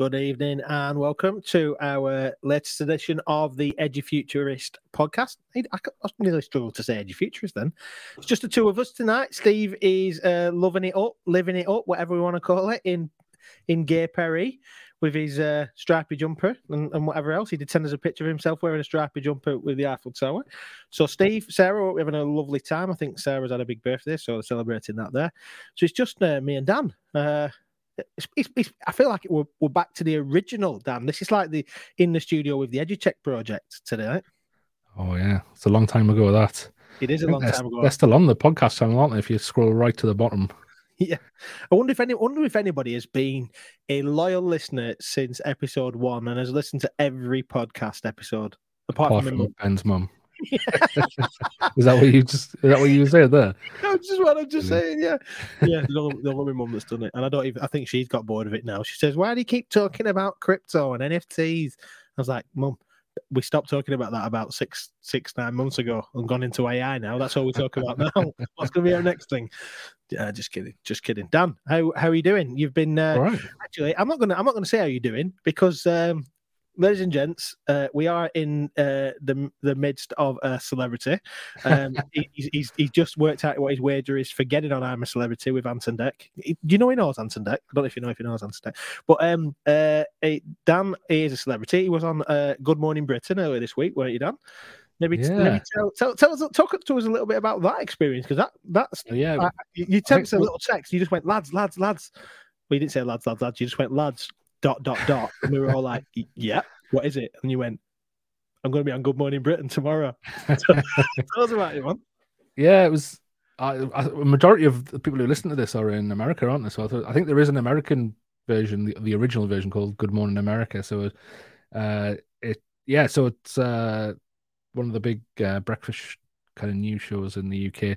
Good evening and welcome to our latest edition of the Edgy Futurist podcast. I, I, I really struggle to say Edgy Futurist then. It's just the two of us tonight. Steve is uh, loving it up, living it up, whatever we want to call it, in in Gay Perry with his uh, stripy jumper and, and, whatever else. He did send us a picture of himself wearing a stripy jumper with the Eiffel Tower. So, Steve, Sarah, we're having a lovely time. I think Sarah's had a big birthday, so celebrating that there. So, it's just uh, me and Dan. Uh, it's, it's, I feel like we're, we're back to the original, Dan. This is like the in the studio with the EduTech project today. Oh yeah, it's a long time ago. That it is a long time ago. They're still on the podcast channel, aren't they? If you scroll right to the bottom. Yeah, I wonder if any wonder if anybody has been a loyal listener since episode one and has listened to every podcast episode apart, apart from, from Ben's mum. is that what you just? Is that what you said there? That's just what I'm just saying. Yeah, yeah. The only mum that's done it, and I don't even. I think she's got bored of it now. She says, "Why do you keep talking about crypto and NFTs?" I was like, "Mum, we stopped talking about that about six, six, nine months ago, and gone into AI now. That's all we talk about now. What's going to be our next thing?" Yeah, just kidding, just kidding. Dan, how how are you doing? You've been uh, actually. I'm not gonna. I'm not gonna say how you're doing because um, ladies and gents, uh, we are in uh, the the midst of a celebrity. Um, he, he's, he's just worked out what his wager is for getting on I'm a Celebrity with Ant and Dec. Do you know he knows Ant and Dec? I don't know if you know if he knows Ant and Dec. But um, uh, Dan is a celebrity. He was on uh, Good Morning Britain earlier this week, weren't you, Dan? Maybe, yeah. maybe tell, tell, tell us talk to us a little bit about that experience because that that's oh, yeah. You, you sent a little text. You just went lads, lads, lads. Well, you didn't say lads, lads, lads. You just went lads dot dot dot, and we were all like, "Yeah, what is it?" And you went, "I'm going to be on Good Morning Britain tomorrow." Tell us about it, man. Yeah, it was. a majority of the people who listen to this are in America, aren't they? So I, thought, I think there is an American version, the, the original version called Good Morning America. So, uh, it yeah, so it's uh, one of the big uh, breakfast kind of news shows in the UK.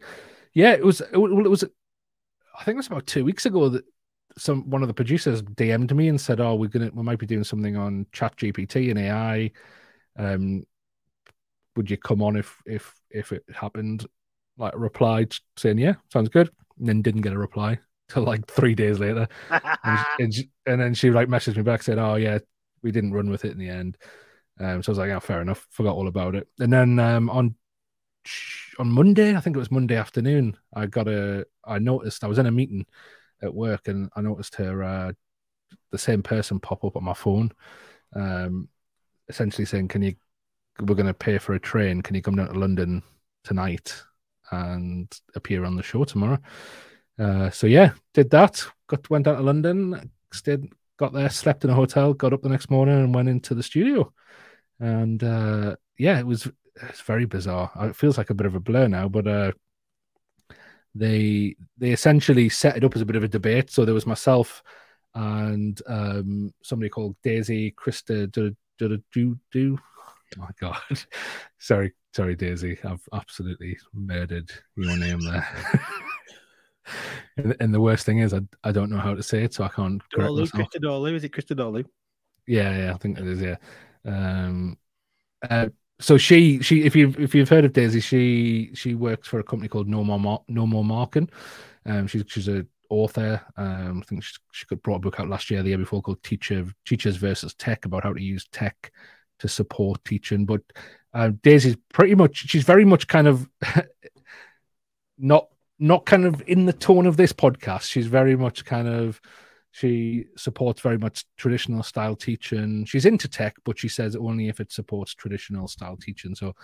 Yeah, it was. It, well, it was. I think it was about two weeks ago that some one of the producers DM'd me and said, "Oh, we're gonna we might be doing something on Chat GPT and AI. Um, would you come on if if if it happened?" Like replied saying, "Yeah, sounds good," and then didn't get a reply till like three days later, and, and, she, and, then she like messaged me back said, "Oh yeah, we didn't run with it in the end." Um, so I was like, "Oh, fair enough." Forgot all about it. And then um, on on Monday, I think it was Monday afternoon, I got a I noticed I was in a meeting at work, and I noticed her uh, the same person pop up on my phone, um, essentially saying, "Can you? We're going to pay for a train. Can you come down to London tonight and appear on the show tomorrow?" Uh, so yeah, did that. Got went down to London, stayed, got there, slept in a hotel, got up the next morning, and went into the studio. And uh, yeah, it was it's very bizarre. It feels like a bit of a blur now, but uh, they they essentially set it up as a bit of a debate. So there was myself and um, somebody called Daisy Krista do do do. Oh my god, sorry, sorry, Daisy, I've absolutely murdered your name there. and, and, the worst thing is, I, I don't know how to say it, so I can't. Dolly, Krista Dolly, is it Krista Dolly? Yeah, yeah, I think it is. Yeah. Um, uh, so she she if you if you've heard of Daisy, she she works for a company called No More Mar- No More Marking. Um, she's she's a author. Um, I think she, she brought a book out last year, the year before, called Teacher Teachers versus Tech about how to use tech to support teaching. But uh, Daisy's pretty much she's very much kind of not not kind of in the tone of this podcast. She's very much kind of she supports very much traditional style teaching. She's into tech, but she says only if it supports traditional style teaching. So,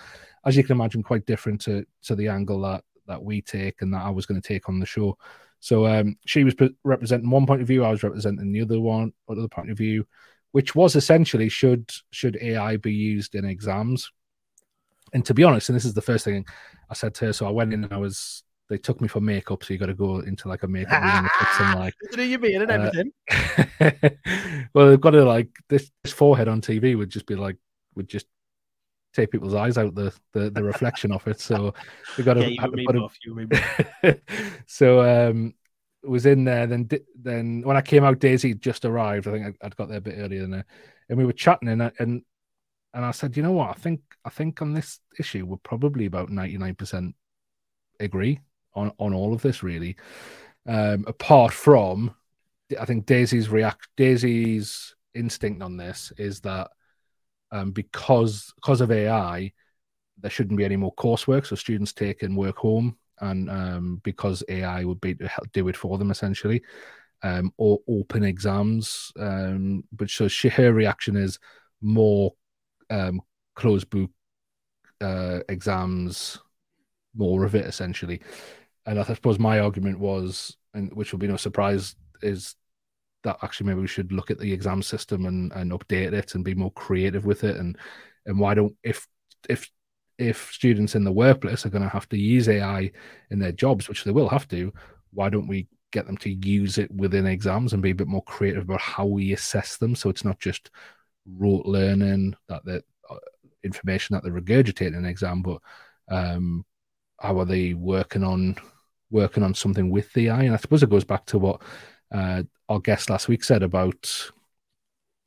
as you can imagine, quite different to to the angle that that we take and that I was going to take on the show. So, um, she was pre- representing one point of view. I was representing the other one, other point of view, which was essentially should should AI be used in exams? And to be honest, and this is the first thing I said to her. So I went in and I was they took me for makeup, so you got to go into like a makeup room and put some like do you mean and uh, everything. well, they've got to like this, this forehead on TV would just be like would just take people's eyes out the the, the reflection of it. So we got to, yeah, to put both, a... so um was in there. Then then when I came out, Daisy just arrived. I think I'd got there a bit earlier than her, and we were chatting and and and I said, you know what? I think I think on this issue we're probably about ninety nine percent agree on on all of this really. Um, apart from, I think Daisy's react Daisy's instinct on this is that um, because because of AI, there shouldn't be any more coursework, so students take and work home, and um, because AI would be to help do it for them essentially, um, or open exams. Um, but so she, her reaction is more um, closed book uh, exams, more of it essentially. And I suppose my argument was, and which will be no surprise, is that actually maybe we should look at the exam system and, and update it and be more creative with it and and why don't if if if students in the workplace are going to have to use AI in their jobs, which they will have to, why don't we get them to use it within exams and be a bit more creative about how we assess them? So it's not just rote learning that the uh, information that they regurgitate in an exam, but um, how are they working on working on something with the AI? And I suppose it goes back to what uh, our guest last week said about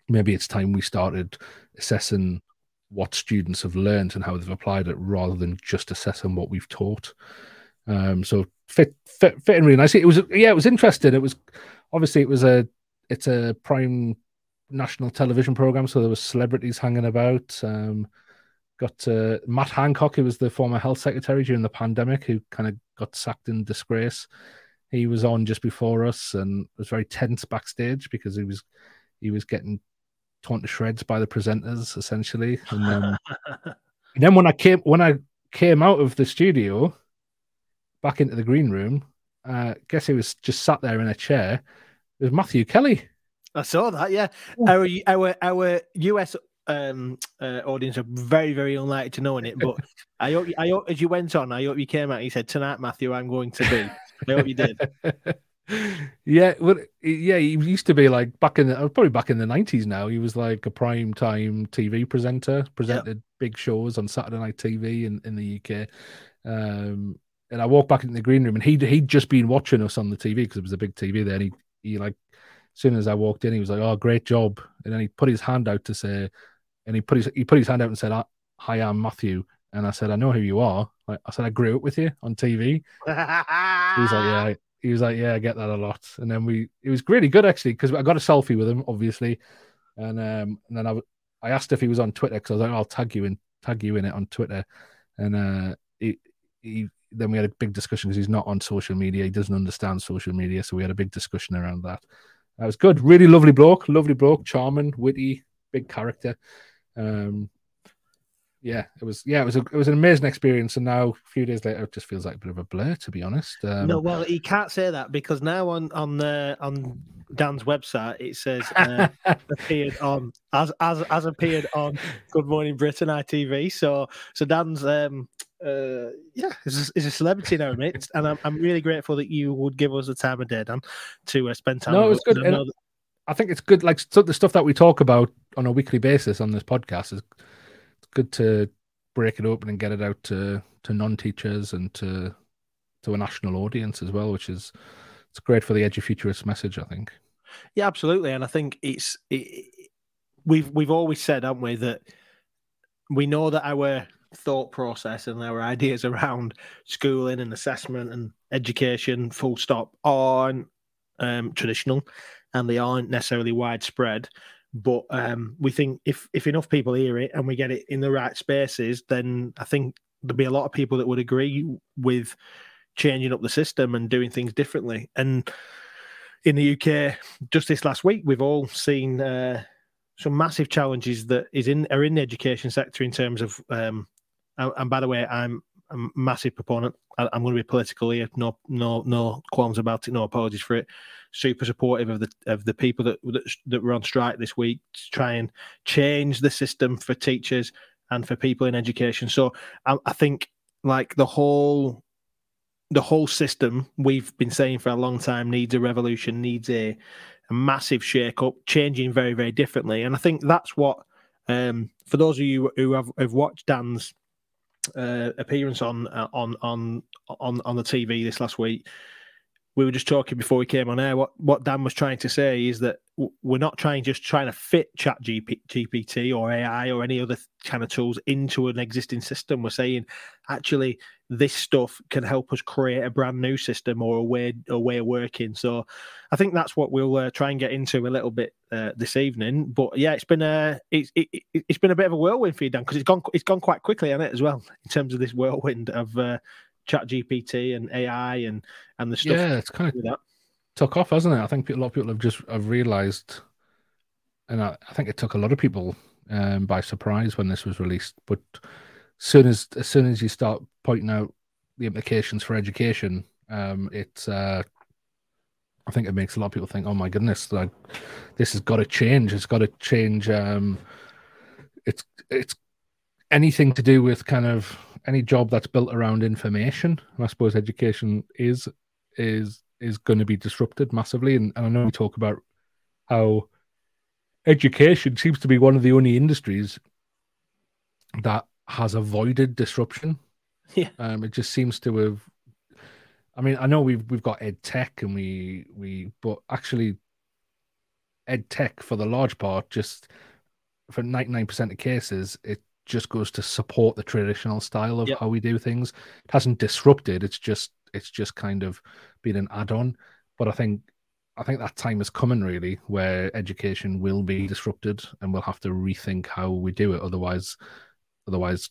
maybe it's time we started assessing what students have learned and how they've applied it rather than just assessing what we've taught. Um, so fit, fit fitting really nicely. It was yeah, it was interesting. It was obviously it was a it's a prime national television program, so there was celebrities hanging about. Um, got uh, Matt Hancock, who was the former health secretary during the pandemic, who kind of got sacked in disgrace. He was on just before us and it was very tense backstage because he was he was getting torn to shreds by the presenters essentially. And then, and then when I came when I came out of the studio back into the green room, uh, guess he was just sat there in a chair. It was Matthew Kelly. I saw that. Yeah, our our our US um, uh, audience are very very unlikely to know in it, but I hope I hope as you went on, I hope you came out. and You said tonight, Matthew, I'm going to be. I hope you did. yeah, well, yeah, he used to be like back in the uh, probably back in the nineties. Now he was like a prime time TV presenter, presented yep. big shows on Saturday night TV in, in the UK. Um, and I walked back into the green room, and he'd he'd just been watching us on the TV because it was a big TV there. And he he like as soon as I walked in, he was like, "Oh, great job!" And then he put his hand out to say, and he put his he put his hand out and said, "Hi, I'm Matthew." And I said, "I know who you are." Like, I said, "I grew up with you on TV." he was like, "Yeah." He was like, "Yeah, I get that a lot." And then we, it was really good actually because I got a selfie with him, obviously, and um, and then I, I asked if he was on Twitter because I was like, "I'll tag you in, tag you in it on Twitter," and uh, he, he then we had a big discussion because he's not on social media. He doesn't understand social media, so we had a big discussion around that. That was good. Really lovely bloke, lovely bloke, charming, witty, big character. Um, yeah, it was yeah, it was a, it was an amazing experience. And now a few days later, it just feels like a bit of a blur, to be honest. Um, no, well, he can't say that because now on on the on Dan's website it says uh, appeared on as as as appeared on Good Morning Britain ITV. So so Dan's um uh, yeah, is a, a celebrity now, mate. And I'm, I'm really grateful that you would give us the time of day, Dan, to uh, spend time. No, it was good. I, think it's good. Like so the stuff that we talk about on a weekly basis on this podcast is it's good to break it open and get it out to to non-teachers and to to a national audience as well, which is it's great for the Edufuturist message. I think. Yeah, absolutely, and I think it's it, we've we've always said, haven't we, that we know that our thought process and our ideas around schooling and assessment and education, full stop, aren't um, traditional and they aren't necessarily widespread. But um, we think if if enough people hear it and we get it in the right spaces, then I think there'll be a lot of people that would agree with changing up the system and doing things differently. And in the UK, just this last week, we've all seen uh, some massive challenges that is in are in the education sector in terms of um, and by the way, I'm a massive proponent. I, am going to be political here. No, no, no qualms about it. No apologies for it. Super supportive of the of the people that that, that were on strike this week to try and change the system for teachers and for people in education. So I, I think like the whole the whole system we've been saying for a long time needs a revolution, needs a, a massive shake up, changing very very differently. And I think that's what um, for those of you who have, have watched Dan's uh, appearance on uh, on on on on the TV this last week, we were just talking before we came on air. What what Dan was trying to say is that we're not trying just trying to fit Chat GP, GPT or AI or any other kind of tools into an existing system. We're saying actually this stuff can help us create a brand new system or a way a way of working. So I think that's what we'll uh, try and get into a little bit uh, this evening. But yeah, it's been a it's it, has been a bit of a whirlwind for you, Dan, because it's gone it's gone quite quickly on it as well in terms of this whirlwind of. Uh, Chat GPT and AI and and the stuff. Yeah, it's kind of that. Took off, hasn't it? I think a lot of people have just have realised, and I, I, think it took a lot of people um, by surprise when this was released. But soon as as soon as you start pointing out the implications for education, um, it's uh, I think it makes a lot of people think, "Oh my goodness, like this has got to change. It's got to change." Um, it's it's anything to do with kind of any job that's built around information, I suppose education is is is going to be disrupted massively. And, and I know we talk about how education seems to be one of the only industries that has avoided disruption. Yeah. Um, it just seems to have. I mean, I know we've we've got ed tech and we we, but actually, ed tech for the large part, just for ninety nine percent of cases, it just goes to support the traditional style of yep. how we do things. It hasn't disrupted. It's just it's just kind of been an add-on. But I think I think that time is coming really where education will be disrupted and we'll have to rethink how we do it. Otherwise, otherwise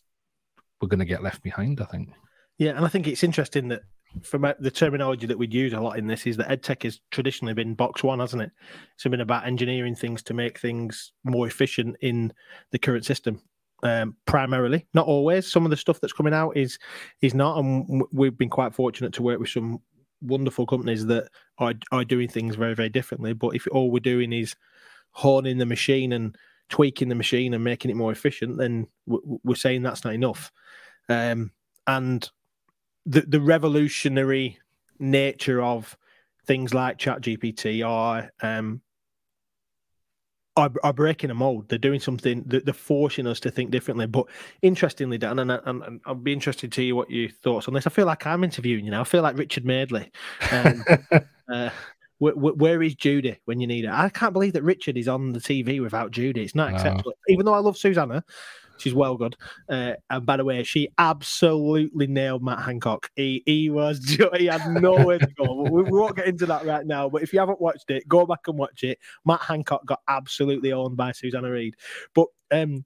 we're going to get left behind. I think. Yeah, and I think it's interesting that from uh, the terminology that we'd use a lot in this is that edtech has traditionally been box one, hasn't it? It's been about engineering things to make things more efficient in the current system um, primarily, not always. Some of the stuff that's coming out is is not, and we've been quite fortunate to work with some wonderful companies that are are doing things very very differently. But if all we're doing is honing the machine and tweaking the machine and making it more efficient, then we're saying that's not enough. Um, and the the revolutionary nature of things like Chat GPT are um, are, are breaking a mold. They're doing something. They're, they're forcing us to think differently. But interestingly, Dan, and, and, and I'll be interested to hear what your thoughts on this. I feel like I'm interviewing you now. I feel like Richard Madeley. Um, uh, where, where is Judy when you need her? I can't believe that Richard is on the TV without Judy. It's not acceptable. Even though I love Susanna, She's well good. Uh, and by the way, she absolutely nailed Matt Hancock. He he was he had nowhere to go. we, we, won't get into that right now. But if you haven't watched it, go back and watch it. Matt Hancock got absolutely owned by Susanna Reid. But um,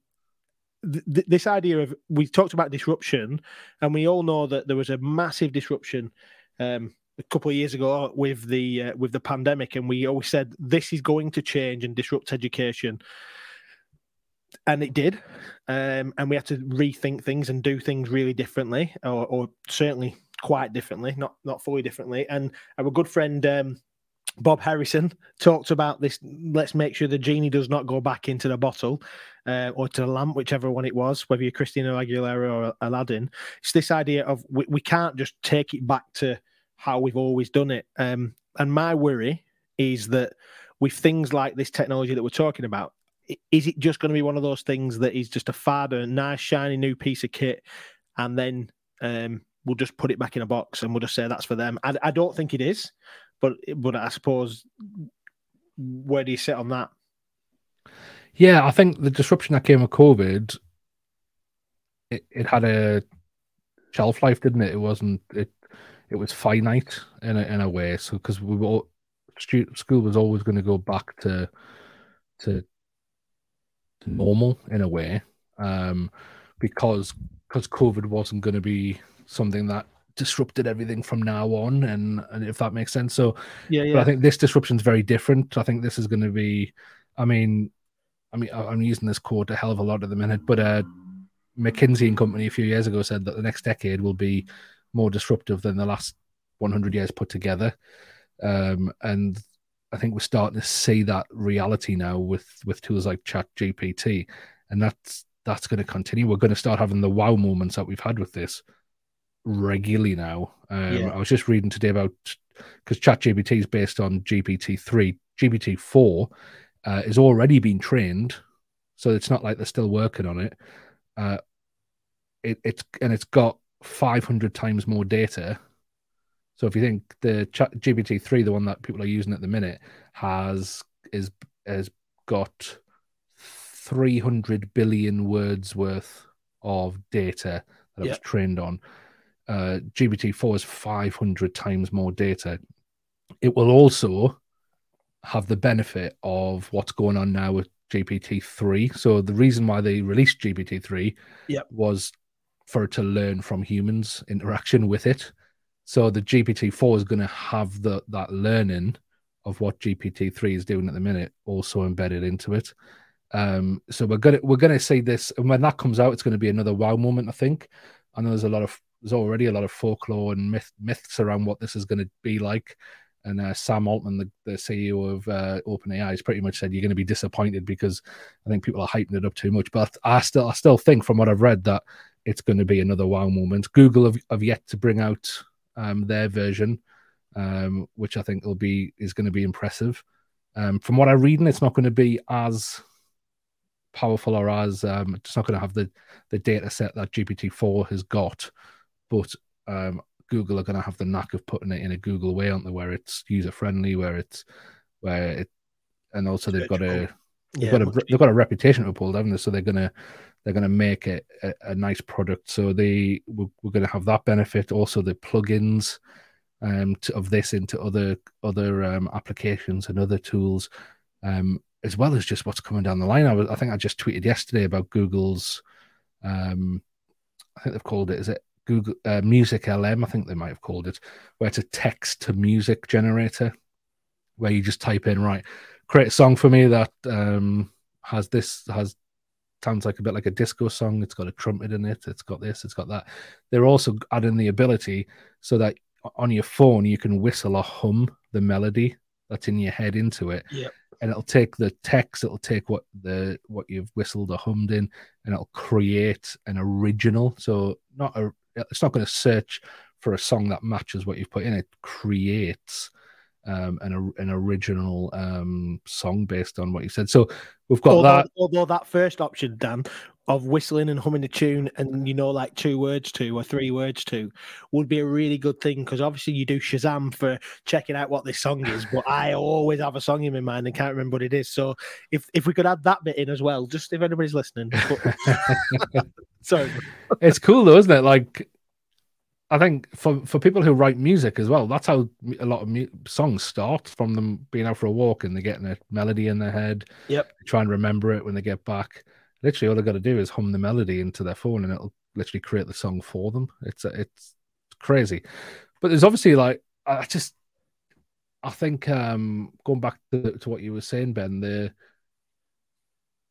th- this idea of we talked about disruption, and we all know that there was a massive disruption. Um, a couple of years ago with the uh, with the pandemic, and we always said this is going to change and disrupt education and it did. Um, and we had to rethink things and do things really differently, or, or, certainly quite differently, not not fully differently. And our good friend um, Bob Harrison talked about this. Let's make sure the genie does not go back into the bottle uh, or to the lamp, whichever one it was, whether you're Christina Aguilera or Aladdin. It's this idea of we, we can't just take it back to how we've always done it. Um, and my worry is that with things like this technology that we're talking about, is it just going to be one of those things that is just a fad, a nice shiny new piece of kit, and then um, we'll just put it back in a box and we'll just say that's for them? I, I don't think it is, but but I suppose where do you sit on that? Yeah, I think the disruption that came with COVID, it, it had a shelf life, didn't it? It wasn't it. It was finite in a in a way. So because we were school was always going to go back to to normal in a way, um, because because COVID wasn't going to be something that disrupted everything from now on, and, and if that makes sense. So yeah, yeah. I think this disruption is very different. I think this is going to be. I mean, I mean, I'm using this quote a hell of a lot at the minute, but uh, McKinsey and Company a few years ago said that the next decade will be more disruptive than the last 100 years put together. Um, and I think we're starting to see that reality now with with tools like Chat GPT, and that's that's going to continue. We're going to start having the wow moments that we've had with this regularly now. Um, yeah. I was just reading today about because Chat GPT is based on GPT three, GPT four uh, is already been trained, so it's not like they're still working on it. Uh, it it's and it's got 500 times more data So if you think the chat GPT three, the one that people are using at the minute, has is has got 300 billion words worth of data that it was trained on. Uh, GPT-4 is 500 times more data. It will also have the benefit of what's going on now with GPT-3. So the reason why they released GPT-3 yep. was for it to learn from humans' interaction with it. So the GPT-4 is going to have the that learning of what GPT-3 is doing at the minute also embedded into it. Um, so we're gonna we're gonna see this, and when that comes out, it's going to be another wow moment. I think. I know there's a lot of there's already a lot of folklore and myth, myths around what this is going to be like. And uh, Sam Altman, the, the CEO of uh, OpenAI, has pretty much said you're going to be disappointed because I think people are hyping it up too much. But I still, I still think, from what I've read, that it's going to be another wow moment. Google have, have yet to bring out um, their version, um, which I think will be is going to be impressive. Um, from what I'm reading, it's not going to be as powerful or as um, it's not going to have the the data set that GPT-4 has got, but um, Google are going to have the knack of putting it in a Google way, aren't they? Where it's user friendly, where it's where it, and also they've got a they've got a they've got a reputation to uphold, haven't they? So they're gonna they're gonna make it a, a nice product. So they we're, we're going to have that benefit. Also the plugins um to, of this into other other um, applications and other tools. Um, as well as just what's coming down the line. I, was, I think I just tweeted yesterday about Google's, um, I think they've called it, is it Google uh, Music LM? I think they might have called it, where it's a text to music generator, where you just type in, right, create a song for me that um, has this, has sounds like a bit like a disco song. It's got a trumpet in it. It's got this. It's got that. They're also adding the ability so that on your phone you can whistle or hum the melody that's in your head into it. Yep and it'll take the text, it'll take what the what you've whistled or hummed in, and it'll create an original. So not a, it's not going to search for a song that matches what you've put in. It creates um, an an original um, song based on what you said. So we've got although, that. Although that first option, Dan, of whistling and humming a tune and you know like two words to or three words to would be a really good thing because obviously you do Shazam for checking out what this song is, but I always have a song in my mind and can't remember what it is. So if if we could add that bit in as well, just if anybody's listening. But... Sorry, it's cool though, isn't it? Like I think for for people who write music as well, that's how a lot of mu- songs start from them being out for a walk and they're getting a melody in their head. Yep. Try and remember it when they get back literally all they got to do is hum the melody into their phone and it'll literally create the song for them. It's it's crazy, but there's obviously like I just I think um going back to, to what you were saying, Ben, the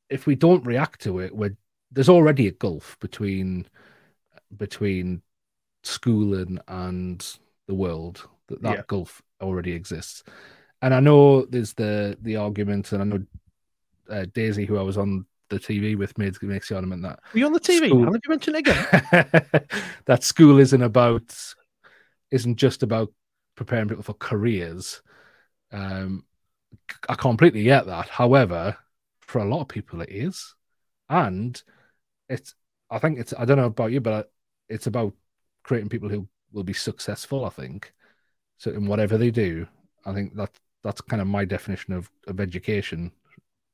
if we don't react to it, we're there's already a gulf between between schooling and the world. That that yeah. gulf already exists, and I know there's the the argument, and I know uh, Daisy, who I was on the TV with me makes the argument that Are you on the TV? School... How did you mention it again? that school isn't about isn't just about preparing people for careers. Um, I completely get that. However, for a lot of people, it is, and it's. I think it's. I don't know about you, but it's about creating people who will be successful. I think so in whatever they do. I think that that's kind of my definition of, of education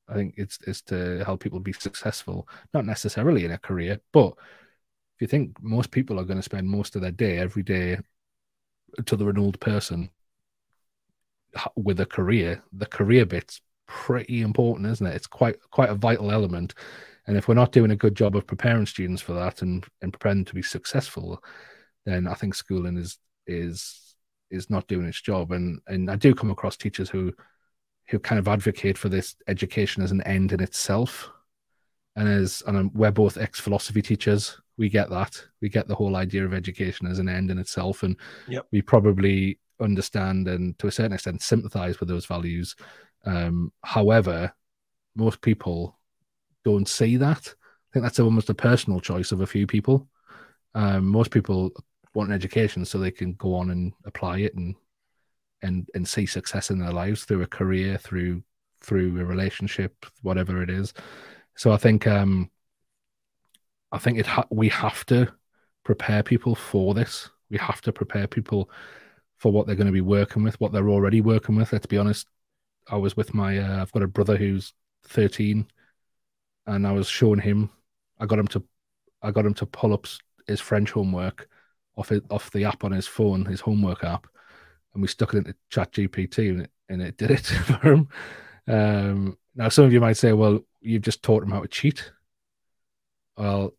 I think it's it's to help people be successful, not necessarily in a career, but if you think most people are going to spend most of their day every day to the an old person with a career, the career bit's pretty important, isn't it? It's quite quite a vital element. And if we're not doing a good job of preparing students for that and, and preparing to be successful, then I think schooling is is is not doing its job. And and I do come across teachers who who kind of advocate for this education as an end in itself. And as and we're both ex philosophy teachers, we get that. We get the whole idea of education as an end in itself, and yep. we probably understand and to a certain extent sympathize with those values. Um, however, most people don't see that. I think that's almost a personal choice of a few people. Um, most people want an education so they can go on and apply it and and and see success in their lives through a career, through through a relationship, whatever it is. So I think um I think it ha- we have to prepare people for this. We have to prepare people for what they're going to be working with, what they're already working with. Let's be honest. I was with my, uh, I've got a brother who's 13, and I was showing him. I got him to, I got him to pull up his French homework off it off the app on his phone, his homework app, and we stuck it into Chat GPT, and it, and it did it for him. Um, now, some of you might say, "Well, you've just taught him how to cheat." Well,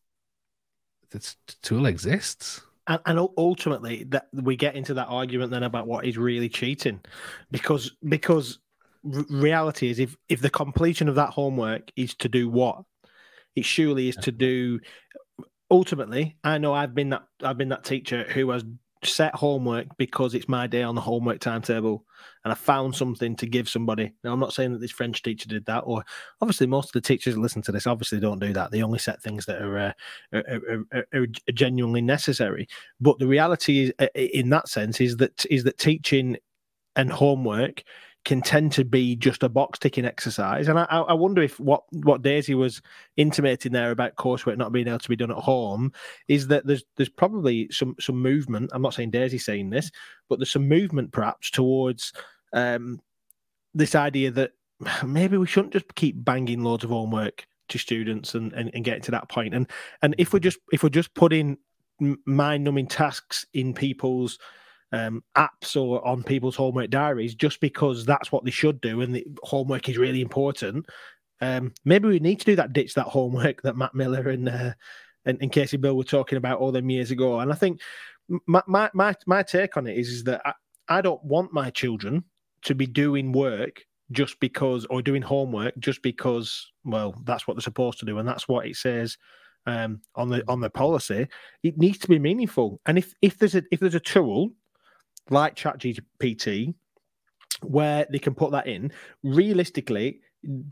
this tool exists. And, and, ultimately, that we get into that argument then about what is really cheating, because because reality is if if the completion of that homework is to do what, it surely is to do. Ultimately, I know I've been that I've been that teacher who has set homework because it's my day on the homework timetable and I found something to give somebody. Now, I'm not saying that this French teacher did that, or obviously most of the teachers listen to this obviously don't do that. They only set things that are, uh, are, are, are genuinely necessary. But the reality is, in that sense, is that is that teaching and homework can tend to be just a box ticking exercise. And I, I, wonder if what, what Daisy was intimating there about coursework not being able to be done at home is that there's there's probably some some movement. I'm not saying Daisy's saying this, but there's some movement perhaps towards um, this idea that maybe we shouldn't just keep banging loads of homework to students and, and, and getting to that point. And and if we're just if we're just putting mind numbing tasks in people's um, apps or on people's homework diaries just because that's what they should do and the homework is really important. Um, maybe we need to do that ditch that homework that Matt Miller and, uh, and, and Casey Bill were talking about all them years ago. And I think my my my, my take on it is, is that I, I don't want my children to be doing work just because or doing homework just because well that's what they're supposed to do and that's what it says um, on the on the policy it needs to be meaningful and if if there's a if there's a tool like ChatGPT, where they can put that in, realistically,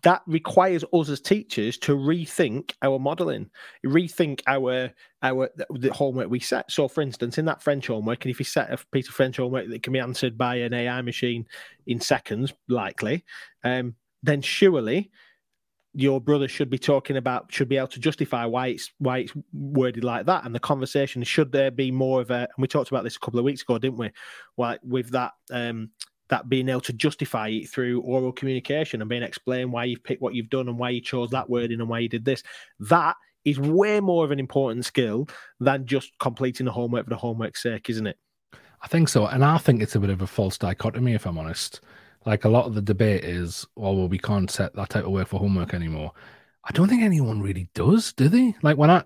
that requires us as teachers to rethink our modeling, rethink our our the homework we set. So, for instance, in that French homework, and if you set a piece of French homework that can be answered by an AI machine in seconds, likely, um, then surely your brother should be talking about should be able to justify why it's why it's worded like that. And the conversation should there be more of a and we talked about this a couple of weeks ago didn't we? Like with that um that being able to justify it through oral communication and being explained why you've picked what you've done and why you chose that wording and why you did this that is way more of an important skill than just completing the homework for the homework's sake isn't it? I think so. And i think it's a bit of a false dichotomy if i'm honest like a lot of the debate is, oh, well, we can't set that type of work for homework anymore. I don't think anyone really does, do they? Like when I,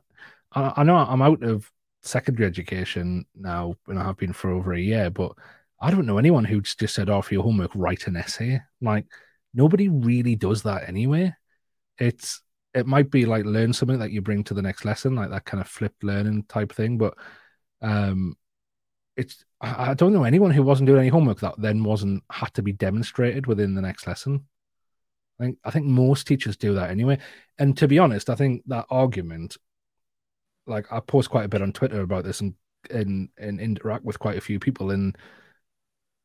I, I know I'm out of secondary education now, and I have been for over a year, but I don't know anyone who's just said, oh, for your homework, write an essay. Like nobody really does that anyway. It's it might be like learn something that you bring to the next lesson, like that kind of flipped learning type thing. But um, it's I don't know anyone who wasn't doing any homework that then wasn't had to be demonstrated within the next lesson. I think I think most teachers do that anyway. And to be honest, I think that argument, like I post quite a bit on Twitter about this and and and interact with quite a few people, and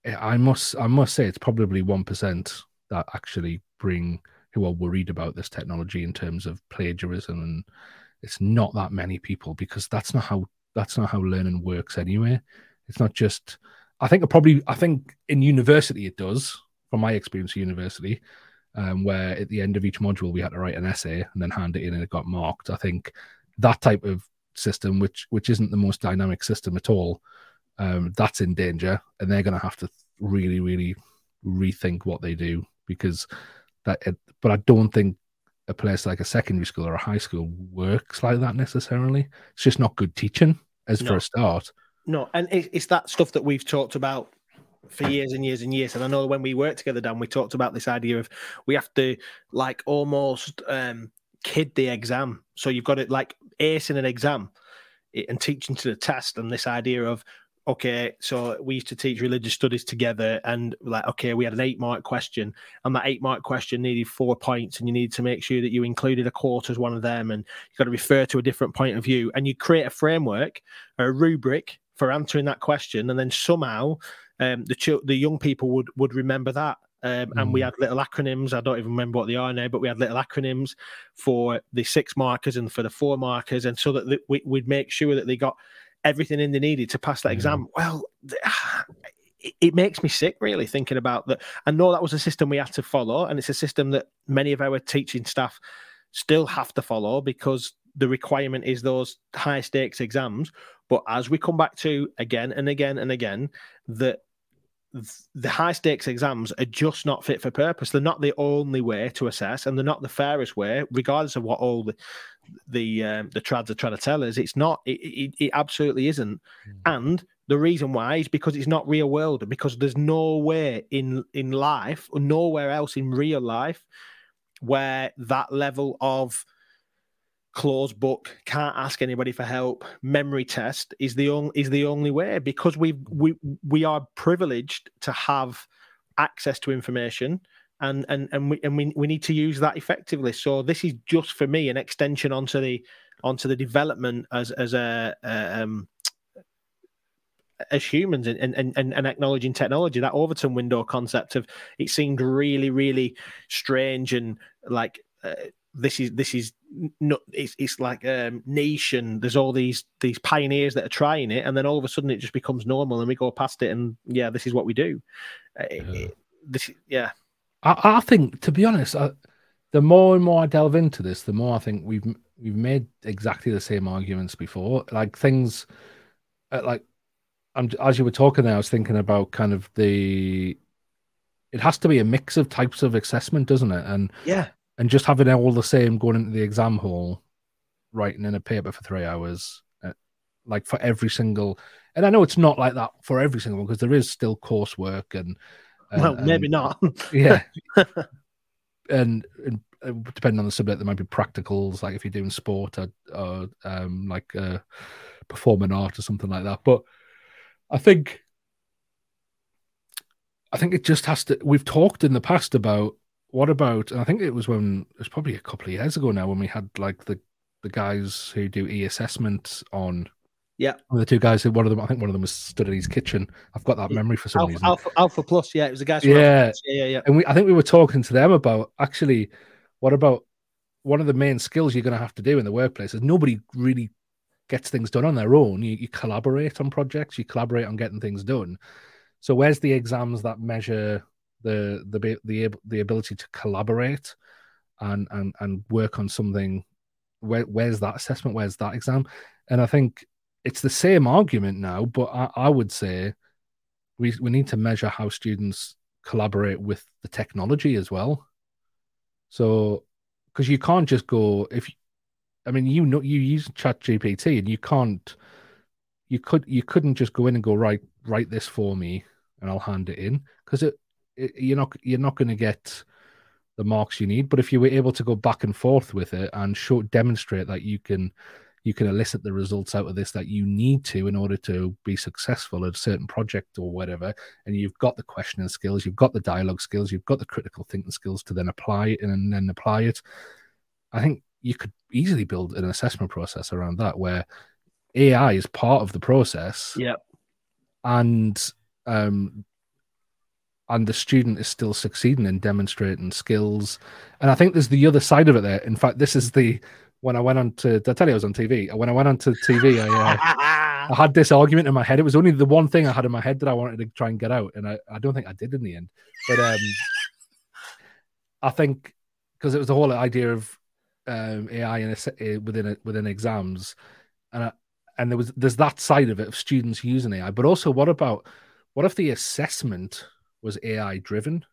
I must I must say it's probably one percent that actually bring who are worried about this technology in terms of plagiarism, and it's not that many people because that's not how that's not how learning works anyway. It's not just. I think probably. I think in university it does. From my experience at university, um, where at the end of each module we had to write an essay and then hand it in and it got marked. I think that type of system, which which isn't the most dynamic system at all, um, that's in danger, and they're going to have to really, really rethink what they do because that. It, but I don't think a place like a secondary school or a high school works like that necessarily. It's just not good teaching as no. for a start. No, and it's that stuff that we've talked about for years and years and years. And I know when we worked together, Dan, we talked about this idea of we have to like almost um, kid the exam. So you've got it like ace in an exam and teaching to the test, and this idea of okay, so we used to teach religious studies together, and like, okay, we had an eight mark question, and that eight mark question needed four points, and you need to make sure that you included a quote as one of them, and you've got to refer to a different point of view, and you create a framework, a rubric for answering that question, and then somehow um, the ch- the young people would would remember that. Um, mm. And we mm. had little acronyms. I don't even remember what they are now, but we had little acronyms for the six markers and for the four markers, and so that we, would make sure that they got everything in they needed to pass that exam. Well, it, it makes me sick really thinking about that. I know that was a system we had to follow, and it's a system that many of our teaching staff still have to follow because the requirement is those high stakes exams. But as we come back to again and again and again, that the high stakes exams are just not fit for purpose. They're not the only way to assess, and they're not the fairest way, regardless of what all the the um, the trads are trying to tell us. It's not. It, it, it absolutely isn't. Mm. And the reason why is because it's not real world. And because there's no way in in life, or nowhere else in real life, where that level of closed book can't ask anybody for help. Memory test is the only is the only way because we we we are privileged to have access to information and and and we and we, we need to use that effectively. So this is just for me an extension onto the onto the development as as a, a um as humans and, and, and, and acknowledging technology, that Overton window concept of it seemed really, really strange and like uh, this is this is not it's, it's like um niche and there's all these these pioneers that are trying it and then all of a sudden it just becomes normal and we go past it and yeah this is what we do. Uh, yeah. It, this yeah. I, I think to be honest I, the more and more I delve into this the more I think we've we've made exactly the same arguments before. Like things uh, like I'm as you were talking there I was thinking about kind of the it has to be a mix of types of assessment doesn't it? And yeah and just having all the same going into the exam hall, writing in a paper for three hours, uh, like for every single. And I know it's not like that for every single one because there is still coursework and. and well, maybe and, not. yeah. and, and uh, depending on the subject, there might be practicals, like if you're doing sport or, or um, like uh, performing art or something like that. But I think I think it just has to. We've talked in the past about what about? I think it was when it was probably a couple of years ago now when we had like the the guys who do e assessment on. Yeah, the two guys who one of them I think one of them was stood in his kitchen. I've got that memory for some Alpha, reason. Alpha, Alpha Plus, yeah, it was the guys. Yeah. yeah, yeah, yeah. And we I think we were talking to them about actually what about one of the main skills you're going to have to do in the workplace is nobody really gets things done on their own. You, you collaborate on projects, you collaborate on getting things done. So where's the exams that measure the the the the ability to collaborate and and and work on something. Where, where's that assessment? Where's that exam? And i think it's the same argument now but i, I would say we we need to measure how students collaborate with the technology as well. So because you can't just go if i mean you know you use chat gpt and you can't you could you couldn't just go in and go right write this for me and i'll hand it in. Because it you're not you're not going to get the marks you need. But if you were able to go back and forth with it and show demonstrate that you can you can elicit the results out of this that you need to in order to be successful at a certain project or whatever, and you've got the questioning skills, you've got the dialogue skills, you've got the critical thinking skills to then apply it and then apply it. I think you could easily build an assessment process around that where AI is part of the process. Yep. And um, and the student is still succeeding in demonstrating skills. And I think there's the other side of it there. In fact, this is the when I went on to I tell you I was on TV? When I went on to TV, I, uh, I had this argument in my head. It was only the one thing I had in my head that I wanted to try and get out, and I, I don't think I did in the end. But um, I think because it was the whole idea of um, AI in a, within a, within exams, and I, and there was there's that side of it of students using AI, but also what about what if the assessment was AI driven.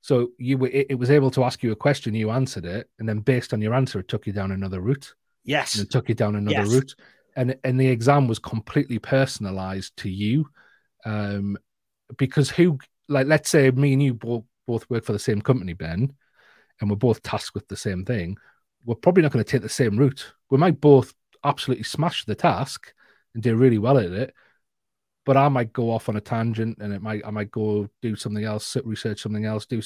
So you were it, was able to ask you a question, you answered it, and then based on your answer, it took you down another route. Yes, and it took you down another yes. route, and and the exam was completely personalized to you, um, because who like let's say me and you both both work for the same company, Ben, and we're both tasked with the same thing. We're probably not going to take the same route. We might both absolutely smash the task and do really well at it, but I might go off on a tangent and it might I might go do something else, research something else. Do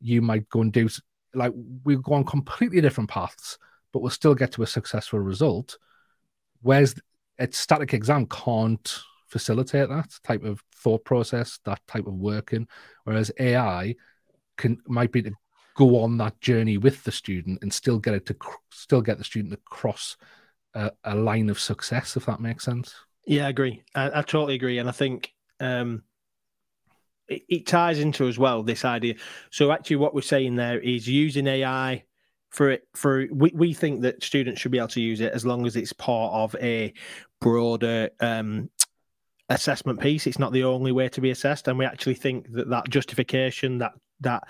you might go and do like we go on completely different paths, but we'll still get to a successful result. Whereas a static exam can't facilitate that type of thought process, that type of working, whereas AI can might be to go on that journey with the student and still get it to still get the student to cross a, a line of success, if that makes sense. Yeah, I agree. I, I totally agree, and I think um, it, it ties into as well this idea. So actually, what we're saying there is using AI for it for we, we think that students should be able to use it as long as it's part of a broader um, assessment piece it's not the only way to be assessed and we actually think that that justification that that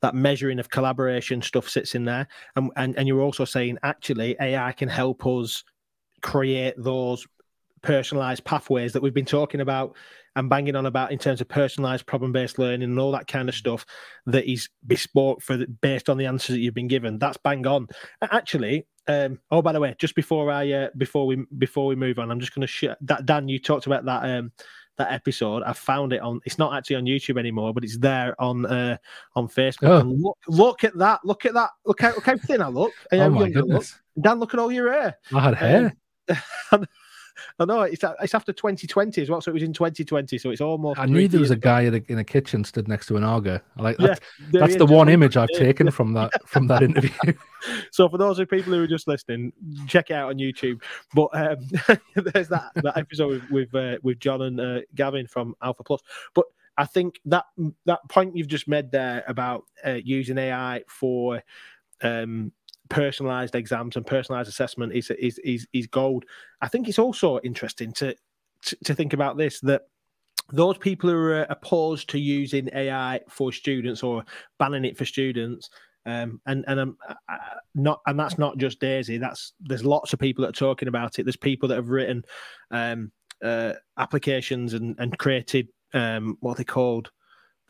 that measuring of collaboration stuff sits in there and and, and you're also saying actually ai can help us create those personalized pathways that we've been talking about and banging on about in terms of personalized problem based learning and all that kind of stuff that is bespoke for the, based on the answers that you've been given. That's bang on. Actually, um, oh by the way, just before I uh, before we before we move on, I'm just going to share that Dan. You talked about that um, that episode. I found it on. It's not actually on YouTube anymore, but it's there on uh, on Facebook. Oh. look, look at that! Look at that! Look how look how thin I look. oh my goodness! Look. Dan, look at all your hair. I had hair. Um, I know it's it's after 2020 as well, so it was in 2020, so it's almost. I knew there was a guy in a, in a kitchen stood next to an Aga. Like that, yeah, that's the one image I've taken from that from that interview. so for those of people who are just listening, check it out on YouTube. But um, there's that that episode with with, uh, with John and uh, Gavin from Alpha Plus. But I think that that point you've just made there about uh, using AI for um, personalized exams and personalized assessment is is is, is gold. I think it's also interesting to, to, to think about this that those people who are opposed to using AI for students or banning it for students, um, and and um, uh, not and that's not just Daisy. That's there's lots of people that are talking about it. There's people that have written um, uh, applications and and created um, what they called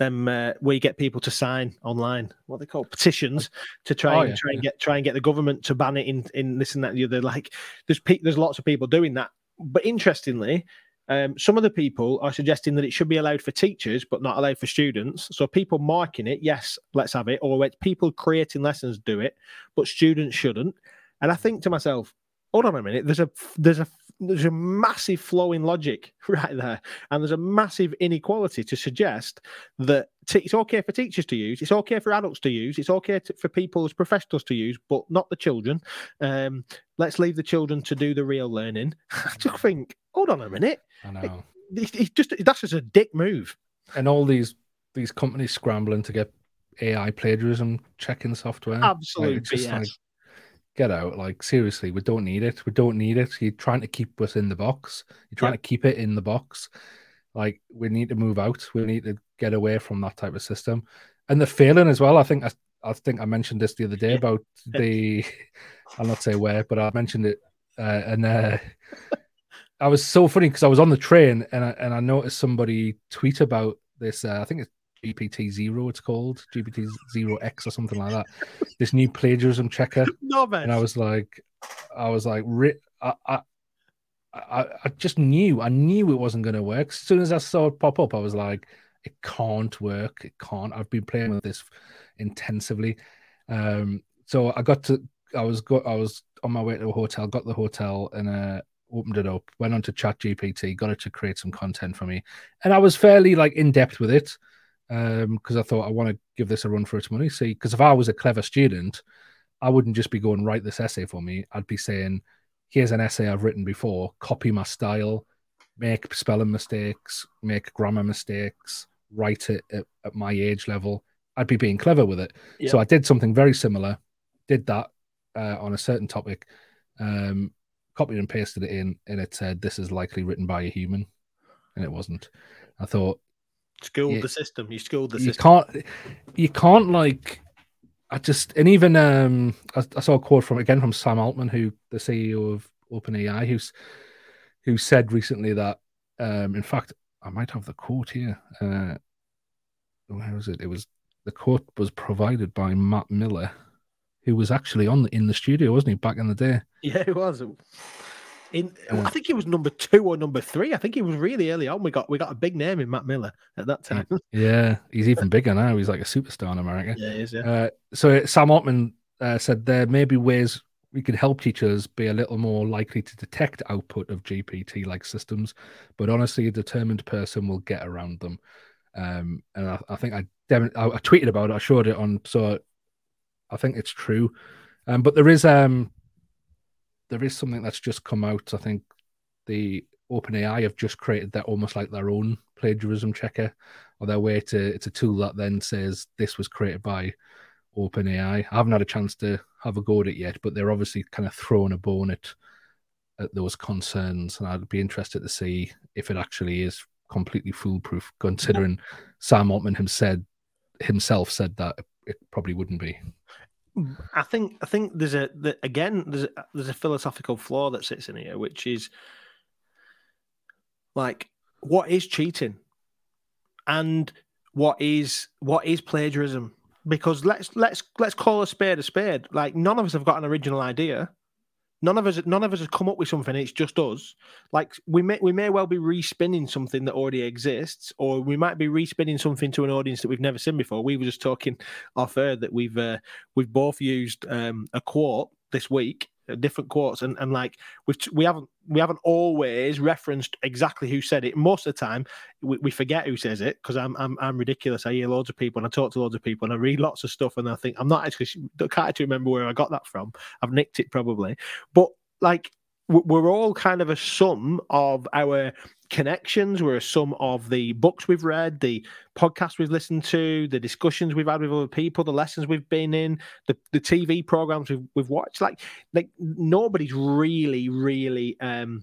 them uh, where you get people to sign online what they call petitions to try oh, and yeah, try yeah. and get try and get the government to ban it in in this and that and the other. Like there's pe- there's lots of people doing that. But interestingly, um, some of the people are suggesting that it should be allowed for teachers, but not allowed for students. So people marking it, yes, let's have it, or people creating lessons do it, but students shouldn't. And I think to myself, hold on a minute, there's a there's a there's a massive flow in logic right there, and there's a massive inequality to suggest that t- it's okay for teachers to use, it's okay for adults to use, it's okay to, for people as professionals to use, but not the children. Um, let's leave the children to do the real learning. I just think, hold on a minute, I know. It, it, just that's just a dick move. And all these these companies scrambling to get AI plagiarism checking software. Absolutely, like, get out. Like seriously, we don't need it. We don't need it. You're trying to keep us in the box. You're trying to keep it in the box. Like we need to move out. We need to get away from that type of system. And the failing as well. I think I, I think I mentioned this the other day about the. I'll not say where, but I mentioned it, uh, and uh, I was so funny because I was on the train and I, and I noticed somebody tweet about this. Uh, I think it's GPT zero, it's called GPT zero X or something like that. this new plagiarism checker. No man. And I was like, I was like, I, I, I, I just knew, I knew it wasn't going to work. As soon as I saw it pop up, I was like, it can't work. It can't. I've been playing with this intensively. Um, so I got to, I was go, I was on my way to a hotel, got the hotel, and uh, opened it up, went on to Chat GPT, got it to create some content for me, and I was fairly like in depth with it because um, I thought I want to give this a run for its money. See, because if I was a clever student, I wouldn't just be going write this essay for me. I'd be saying, "Here's an essay I've written before. Copy my style, make spelling mistakes, make grammar mistakes, write it at, at my age level." I'd be being clever with it. Yep. So I did something very similar. Did that uh, on a certain topic. Um, copied and pasted it in, and it said, "This is likely written by a human," and it wasn't. I thought Schooled yeah. the system. You schooled the system. you system. can't. You can't like. I just and even um, I, I, saw a quote from again from Sam Altman, who the CEO of OpenAI, who's who said recently that um, in fact I might have the quote here. Uh, where was it? It was the quote was provided by Matt Miller, who was actually on the, in the studio, wasn't he, back in the day? Yeah, he was. In, I think he was number two or number three. I think he was really early on. We got we got a big name in Matt Miller at that time. Yeah, he's even bigger now. He's like a superstar in America. Yeah, he is. Yeah. Uh, so Sam Altman uh, said there may be ways we could help teachers be a little more likely to detect output of GPT like systems, but honestly, a determined person will get around them. Um, and I, I think I, dem- I, I tweeted about it. I showed it on. So I think it's true. Um, but there is um there is something that's just come out. I think the OpenAI have just created that almost like their own plagiarism checker, or their way to it's a tool that then says this was created by OpenAI. I haven't had a chance to have a go at it yet, but they're obviously kind of throwing a bone at at those concerns, and I'd be interested to see if it actually is completely foolproof, considering yeah. Sam Altman said himself said that it probably wouldn't be. I think I think there's a the, again there's a, there's a philosophical flaw that sits in here, which is like what is cheating, and what is what is plagiarism? Because let's let's let's call a spade a spade. Like none of us have got an original idea. None of us, none of us have come up with something. It's just us. Like we may, we may well be respinning something that already exists, or we might be respinning something to an audience that we've never seen before. We were just talking off air that we've uh, we've both used um, a quote this week different quotes and, and like we we haven't we haven't always referenced exactly who said it. Most of the time we, we forget who says it because I'm, I'm I'm ridiculous. I hear loads of people and I talk to loads of people and I read lots of stuff and I think I'm not actually can't actually remember where I got that from. I've nicked it probably. But like we're all kind of a sum of our connections. We're a sum of the books we've read, the podcasts we've listened to, the discussions we've had with other people, the lessons we've been in, the, the TV programs we've, we've watched. Like, like nobody's really, really um,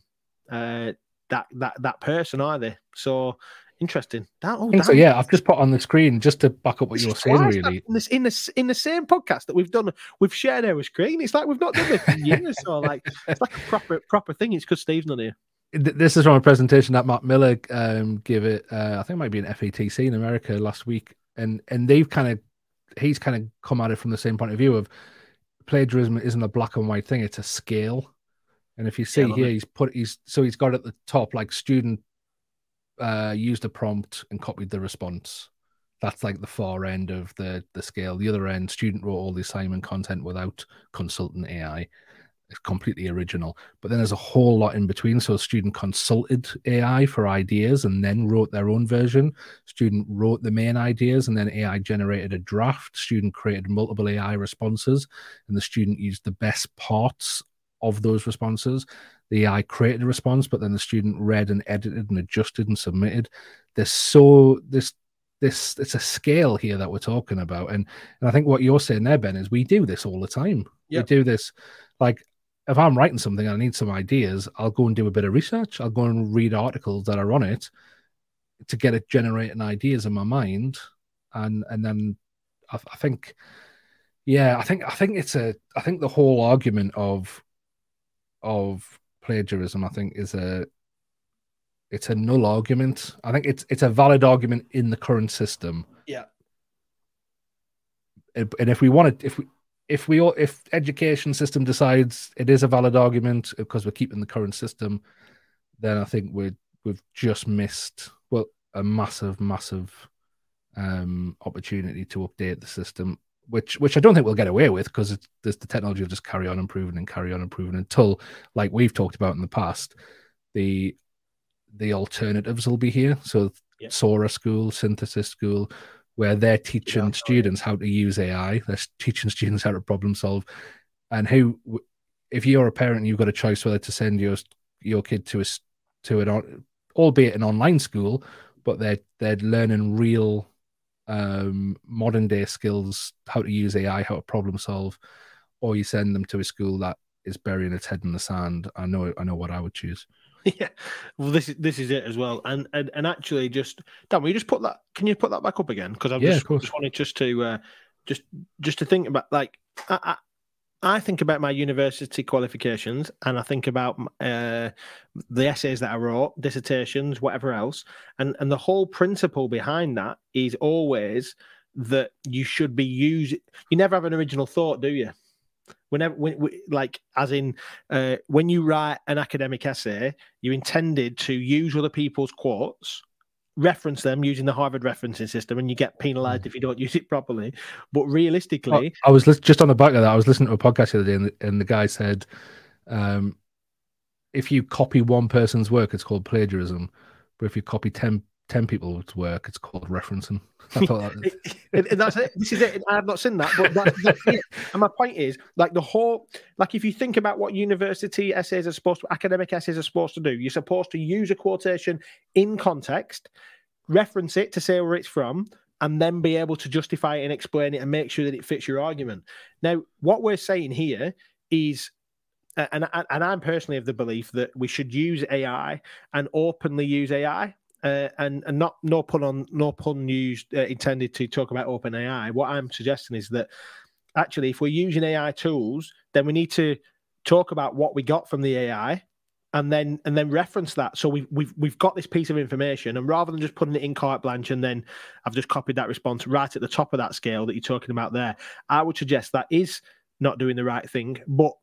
uh, that that that person, are they? So Interesting. That, oh, so, yeah, I've just put on the screen just to back up what you were saying. Really, in, this, in the in the same podcast that we've done, we've shared our screen. It's like we've not done this in years. so like, it's like a proper proper thing. It's because Steve's not here. This is from a presentation that Matt Miller um, gave it. Uh, I think it might be an FETC in America last week, and and they've kind of he's kind of come at it from the same point of view of plagiarism isn't a black and white thing; it's a scale. And if you see yeah, here, he's put he's so he's got at the top like student uh, used a prompt and copied the response. That's like the far end of the the scale. The other end, student wrote all the assignment content without consultant AI. It's completely original. But then there's a whole lot in between. So student consulted AI for ideas and then wrote their own version. Student wrote the main ideas and then AI generated a draft. Student created multiple AI responses and the student used the best parts of those responses the AI created a response, but then the student read and edited and adjusted and submitted. There's so this this it's a scale here that we're talking about, and and I think what you're saying there, Ben, is we do this all the time. Yep. We do this like if I'm writing something and I need some ideas, I'll go and do a bit of research. I'll go and read articles that are on it to get it generating ideas in my mind, and and then I, I think, yeah, I think I think it's a I think the whole argument of of plagiarism, I think, is a it's a null argument. I think it's it's a valid argument in the current system. Yeah. And if we want to, if we if we if education system decides it is a valid argument because we're keeping the current system, then I think we we've just missed well a massive massive um, opportunity to update the system which which I don't think we'll get away with because the technology will just carry on improving and carry on improving until, like we've talked about in the past, the the alternatives will be here. So yeah. Sora School, Synthesis School, where they're teaching yeah, students how to use AI, they're teaching students how to problem solve, and who, if you're a parent, you've got a choice whether to send your your kid to a to an albeit an online school, but they're they're learning real um, modern day skills, how to use AI, how to problem solve, or you send them to a school that is burying its head in the sand. I know, I know what I would choose. Yeah, well, this is this is it as well, and and, and actually, just Dan, will you just put that? Can you put that back up again? Because I yeah, just, just wanted just to uh, just just to think about like I, I think about my university qualifications and I think about uh, the essays that I wrote, dissertations, whatever else, and and the whole principle behind that is always that you should be using. You never have an original thought, do you? Whenever, when, like, as in, uh, when you write an academic essay, you intended to use other people's quotes reference them using the Harvard referencing system, and you get penalized mm. if you don't use it properly. But realistically, oh, I was just on the back of that. I was listening to a podcast the other day, and the, and the guy said, um, if you copy one person's work, it's called plagiarism. But if you copy 10, ten people's work. It's called referencing. I thought that that's it. This is it. I have not seen that, but that, that's it. And my point is, like the whole, like if you think about what university essays are supposed to, academic essays are supposed to do, you're supposed to use a quotation in context, reference it to say where it's from, and then be able to justify it and explain it and make sure that it fits your argument. Now, what we're saying here is and, and I'm personally of the belief that we should use AI and openly use AI. Uh, and and not no pun on no pun used uh, intended to talk about open AI. What I'm suggesting is that actually, if we're using AI tools, then we need to talk about what we got from the AI and then and then reference that. So we've we've we've got this piece of information, and rather than just putting it in carte blanche and then I've just copied that response right at the top of that scale that you're talking about there, I would suggest that is not doing the right thing. But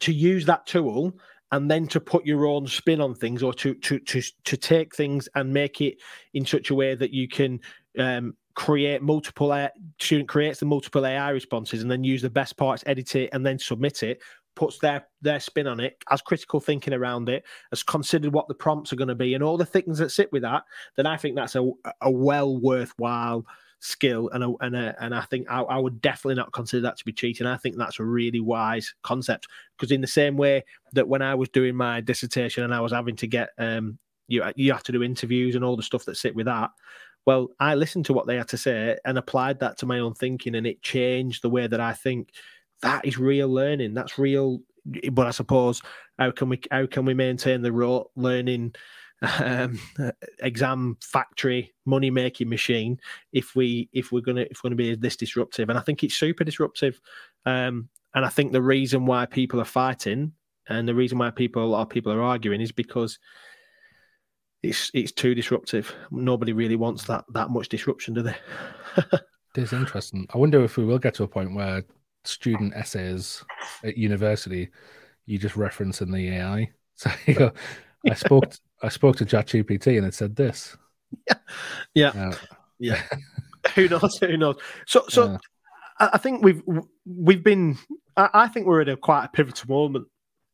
to use that tool and then to put your own spin on things or to to to to take things and make it in such a way that you can um, create multiple student creates the multiple AI responses and then use the best parts, edit it, and then submit it. Puts their their spin on it, has critical thinking around it, has considered what the prompts are going to be, and all the things that sit with that. Then I think that's a a well worthwhile skill, and a, and a, and I think I, I, would definitely not consider that to be cheating. I think that's a really wise concept because in the same way that when I was doing my dissertation and I was having to get um you you have to do interviews and all the stuff that sit with that. Well, I listened to what they had to say and applied that to my own thinking, and it changed the way that I think. That is real learning. That's real. But I suppose how can we how can we maintain the rote learning? Um, exam factory money making machine if we if we're gonna if we're gonna be this disruptive. And i think it's super disruptive. Um, and i think the reason why people are fighting and the reason why people a lot of people are arguing is because it's it's too disruptive. Nobody really wants that that much disruption do they? It's interesting. I wonder if we will get to a point where student essays at university you just reference in the ai so you go, I spoke I spoke to ChatGPT and it said this. Yeah, yeah, uh, yeah. Who knows? Who knows? So, so I think we've we've been. I think we're at a quite a pivotal moment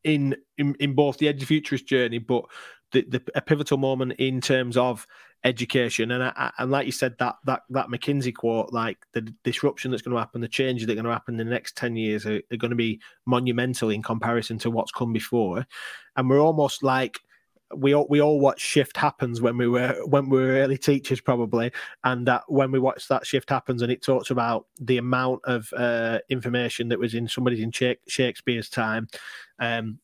in in, in both the EduFuturist journey, but the, the a pivotal moment in terms of education. And I, and like you said, that that that McKinsey quote, like the disruption that's going to happen, the changes that are going to happen in the next ten years are, are going to be monumental in comparison to what's come before. And we're almost like we all we all watched Shift Happens when we were when we were early teachers probably, and that when we watched that Shift Happens and it talks about the amount of uh, information that was in somebody's in Shakespeare's time, um,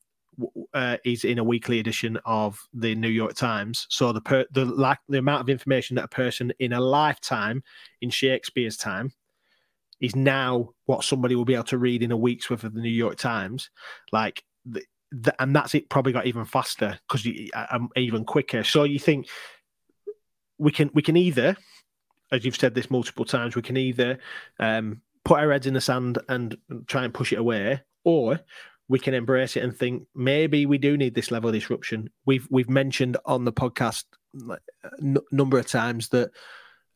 uh, is in a weekly edition of the New York Times. So the per, the like the amount of information that a person in a lifetime in Shakespeare's time is now what somebody will be able to read in a week's worth of the New York Times. Like the, th- and that's it. Probably got even faster because I'm even quicker. So you think we can we can either, as you've said this multiple times, we can either um, put our heads in the sand and try and push it away, or we can embrace it and think maybe we do need this level of disruption. We've we've mentioned on the podcast a n- number of times that,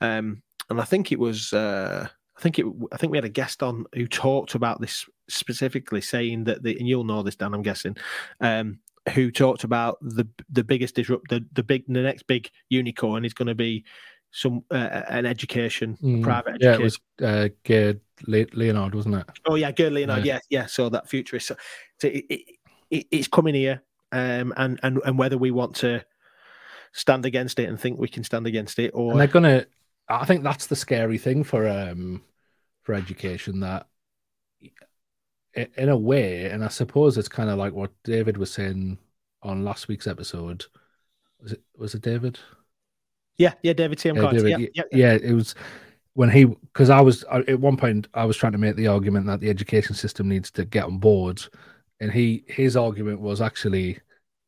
um, and I think it was uh, I think it I think we had a guest on who talked about this specifically, saying that the and you'll know this, Dan, I'm guessing, um, who talked about the the biggest disrupt the, the big the next big unicorn is going to be some uh, an education, mm, private education. Yeah, it was uh, Gerd Leonhard, wasn't it? Oh yeah, Gerd Leonhard. Yeah, yeah. yeah so that futurist. So, so it, it, it, it's coming here, um, and and and whether we want to stand against it and think we can stand against it, or and they're gonna I think that's the scary thing for um for education that in a way, and I suppose it's kind of like what David was saying on last week's episode. Was it was it David? Yeah, yeah, David T. M. Yeah, David, yeah, yeah, yeah, it was when he because I was at one point I was trying to make the argument that the education system needs to get on board, and he his argument was actually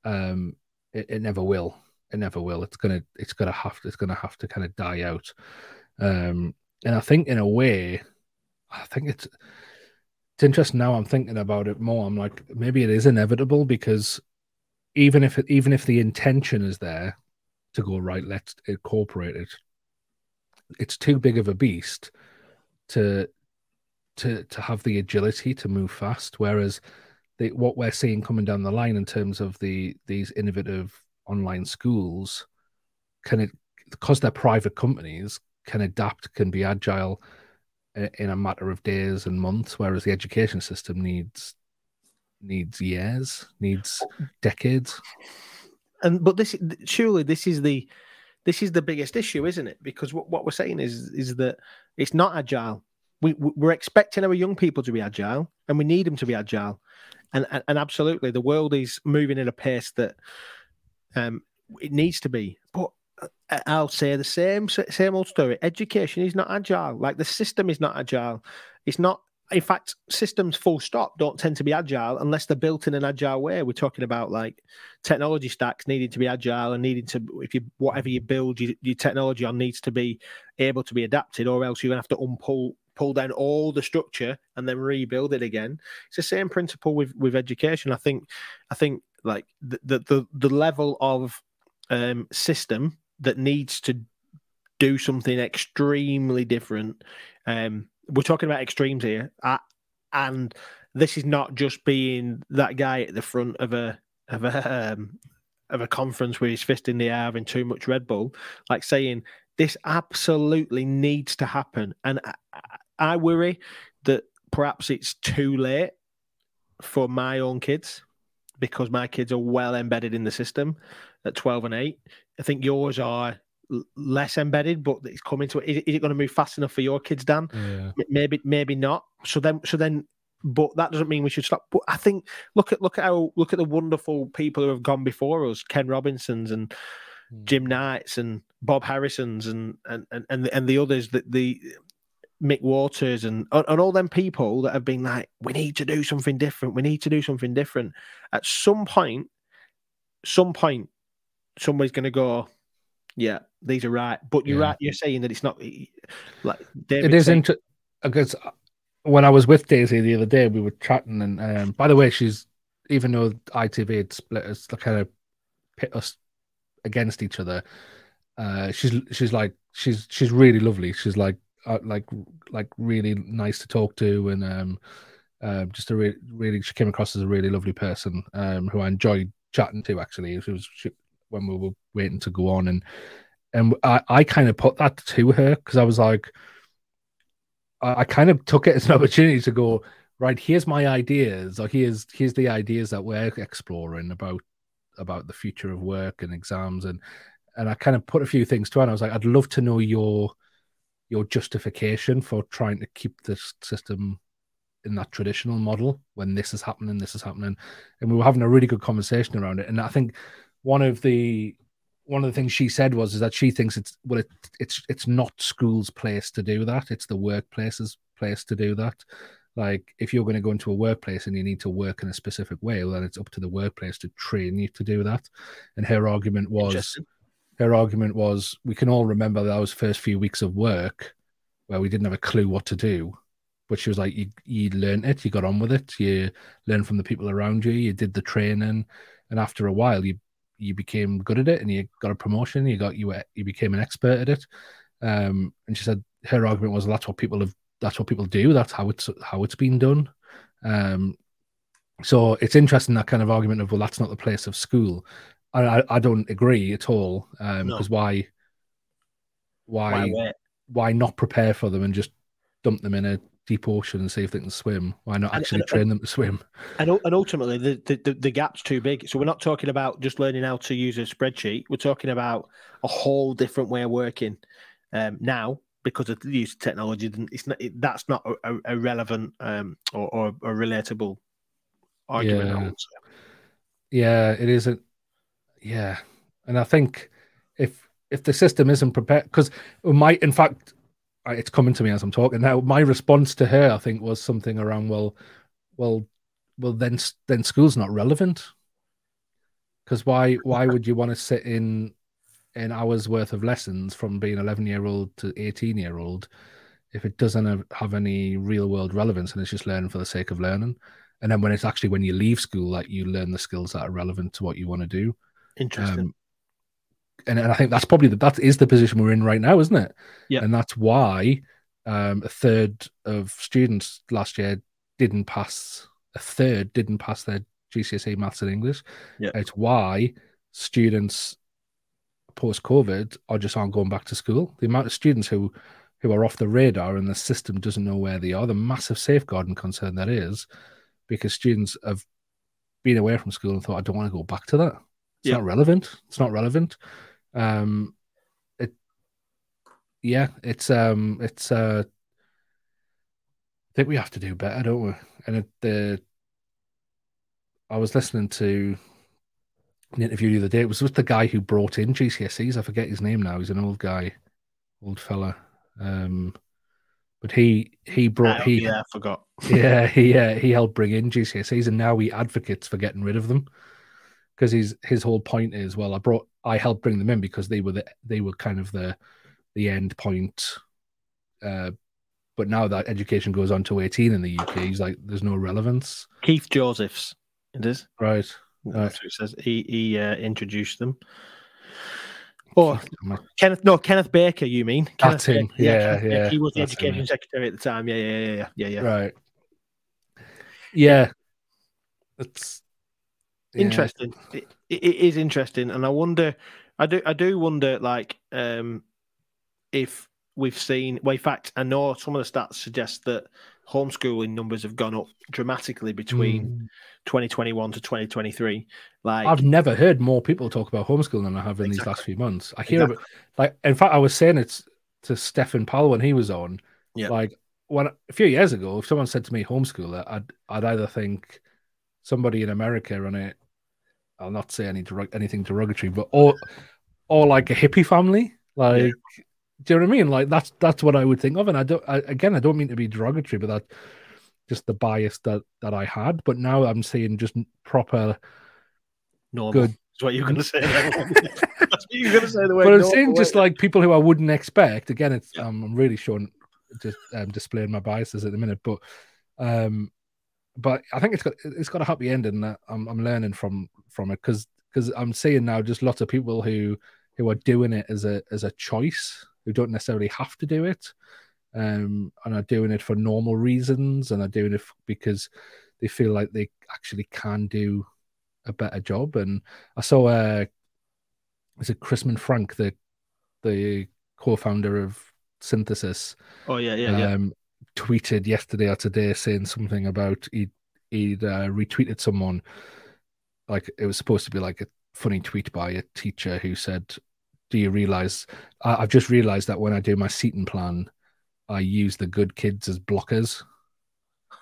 um it, it never will it never will. It's gonna it's gonna have to it's gonna have to kind of die out. Um, and I think in a way, I think it's it's interesting now. I'm thinking about it more. I'm like maybe it is inevitable because even if it, even if the intention is there to go right, let's incorporate it. It's too big of a beast to to to have the agility to move fast. Whereas the, what we're seeing coming down the line in terms of the these innovative online schools can it because they're private companies can adapt, can be agile uh, in a matter of days and months, whereas the education system needs needs years, needs decades. And but this surely this is the this is the biggest issue, isn't it? Because what, what we're saying is is that it's not agile. We we're expecting our young people to be agile, and we need them to be agile. And and, and absolutely, the world is moving at a pace that um, it needs to be. But uh, I'll say the same same old story. Education is not agile. Like the system is not agile. It's not. In fact, systems full stop don't tend to be agile unless they're built in an agile way. We're talking about like technology stacks needing to be agile and needing to, if you whatever you build your, your technology on needs to be able to be adapted, or else you're gonna have to unpull pull down all the structure and then rebuild it again. It's the same principle with with education. I think I think like the the the, level of um, system that needs to do something extremely different. Um, we're talking about extremes here, and this is not just being that guy at the front of a of a um, of a conference with his fist in the air having too much Red Bull, like saying this absolutely needs to happen. And I, I worry that perhaps it's too late for my own kids because my kids are well embedded in the system at 12 and 8. I think yours are less embedded, but it's coming to it. Is, is it going to move fast enough for your kids, Dan? Yeah. Maybe, maybe not. So then, so then, but that doesn't mean we should stop. But I think look at look at how look at the wonderful people who have gone before us, Ken Robinsons and mm. Jim Knights and Bob Harrisons and and and and the, and the others that the Mick Waters and and all them people that have been like, we need to do something different. We need to do something different. At some point, some point, somebody's going to go, yeah, these are right. But you're yeah. right. You're saying that it's not like David it is interesting because when I was with Daisy the other day, we were chatting, and um, by the way, she's even though ITV had split us, like kind of pit us against each other. Uh, she's she's like she's she's really lovely. She's like uh, like like really nice to talk to, and um, uh, just a re- really she came across as a really lovely person um, who I enjoyed chatting to. Actually, it was she, when we were waiting to go on, and and I, I kind of put that to her because I was like, I, I kind of took it as an opportunity to go right. Here's my ideas, or here's here's the ideas that we're exploring about about the future of work and exams and and I kind of put a few things to her and I was like, I'd love to know your your justification for trying to keep this system in that traditional model when this is happening, this is happening, and we were having a really good conversation around it. And I think one of the one of the things she said was is that she thinks it's well, it, it's it's not school's place to do that; it's the workplace's place to do that. Like if you're going to go into a workplace and you need to work in a specific way, well, then it's up to the workplace to train you to do that. And her argument was her argument was we can all remember those first few weeks of work where we didn't have a clue what to do. But she was like, you, you learned it, you got on with it, you learned from the people around you, you did the training, and after a while, you you became good at it, and you got a promotion, you got you you became an expert at it. Um, and she said her argument was that's what people have, that's what people do, that's how it's how it's been done. Um, so it's interesting that kind of argument of well, that's not the place of school. I, I don't agree at all. Um, because no. why, why, why, why, not prepare for them and just dump them in a deep ocean and see if they can swim? Why not actually and, train and, them to swim? And, and ultimately, the, the the gap's too big. So we're not talking about just learning how to use a spreadsheet. We're talking about a whole different way of working um, now because of the use of technology. It's not it, that's not a, a relevant um, or, or, a relatable argument. Yeah, yeah it isn't yeah, and I think if if the system isn't prepared, because my in fact, it's coming to me as I'm talking now. My response to her, I think, was something around, well, well, well, then then school's not relevant. Because why why would you want to sit in in hours worth of lessons from being 11 year old to 18 year old if it doesn't have any real world relevance and it's just learning for the sake of learning and then when it's actually when you leave school like you learn the skills that are relevant to what you want to do Interesting. Um, and, and I think that's probably the, that is the position we're in right now, isn't it? Yeah. And that's why um, a third of students last year didn't pass. A third didn't pass their GCSE maths and English. Yeah. It's why students post COVID are just aren't going back to school. The amount of students who who are off the radar and the system doesn't know where they are, the massive safeguarding concern that is, because students have been away from school and thought, I don't want to go back to that. It's not relevant. It's not relevant. Um, it, yeah, it's um, it's uh, I think we have to do better, don't we? And it, the I was listening to an interview the other day. It was with the guy who brought in GCSEs. I forget his name now. He's an old guy, old fella. Um, but he he brought Oh, he yeah, I forgot. yeah he uh, he helped bring in GCSEs, and now he advocates for getting rid of them because his his whole point is well, I brought I helped bring them in because they were the they were kind of the the end point. Uh, but now that education goes on to 18 in the UK, he's like, there's no relevance. Keith Josephs. It is. Right. That's what it says. He he uh, introduced them. Or Kenneth, no, Kenneth Baker. You mean? That's Kenneth him. Baker. Yeah, Kenneth yeah, He was the that's him, education yeah. secretary at the time. Yeah, yeah, yeah, yeah, yeah, yeah. Right. Yeah. It's yeah. Interesting. It, it it is interesting, and I wonder. I do. I do wonder, like, um, if we've seen. Well, in fact, I know some of the stats suggest that homeschooling numbers have gone up dramatically between Mm. 2021 to 2023. Like, I've never heard more people talk about homeschooling than I have in these last few months. I hear Exactly. about like in fact I was saying it to Stefan Powell when he was on. Yeah. Like when a few years ago, if someone said to me homeschooler, I'd I'd either think somebody in America on it. I'll not say any derog- anything derogatory, but or or like a hippie family. Like do you know what I mean? Like that's that's what I would think of. And I don't I, again I don't mean to be derogatory, but that just the bias that that I had. But now I'm seeing just proper normal. good. That's what you're going to say. That's what you're going to say. The way. but I'm saying just like people who I wouldn't expect. Again, it's Yeah. um, I'm really showing just um, displaying my biases at the minute, but um, but I think it's got it's got a happy ending. That I'm I'm learning from from it because because I'm seeing now just lots of people who who are doing it as a as a choice who don't necessarily have to do it, um, and are doing it for normal reasons and are doing it because they feel like they actually can do a better job. And I saw uh, is it Chris Frank, the the co-founder of Synthesis, Oh yeah, yeah, yeah. Tweeted yesterday or today saying something about he'd, he'd uh, retweeted someone like it was supposed to be like a funny tweet by a teacher who said, "Do you realize? I, I've just realized that when I do my seating plan, I use the good kids as blockers."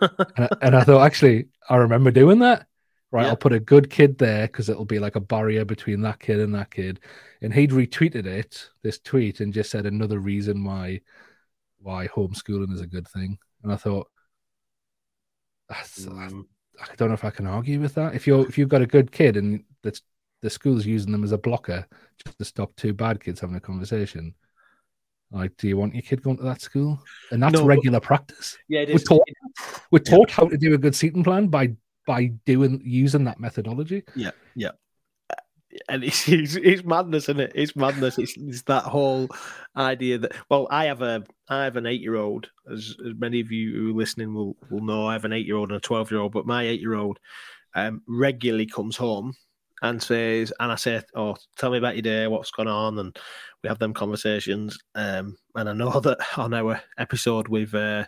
and, I, and I thought, actually, I remember doing that. Right, Yeah. I'll put a good kid there because it'll be like a barrier between that kid and that kid. And he'd retweeted it, this tweet, and just said another reason why why homeschooling is a good thing. And I thought, that's, Mm. I don't know if I can argue with that. If you're if you've got a good kid and that's the school's using them as a blocker just to stop two bad kids having a conversation, like, do you want your kid going to that school? And that's No, but- regular practice. Yeah, it We're taught, we're taught how to do a good seating plan by by doing using that methodology. And it's, it's it's madness, isn't it? It's madness. It's, it's that whole idea that well, I have a I have an eight year old, as, as many of you who are listening will will know. I have an eight year old and a twelve year old, but my eight year old um, regularly comes home and says, and I say, "Oh, tell me about your day, what's gone on," and we have them conversations. Um, and I know that on our episode with uh,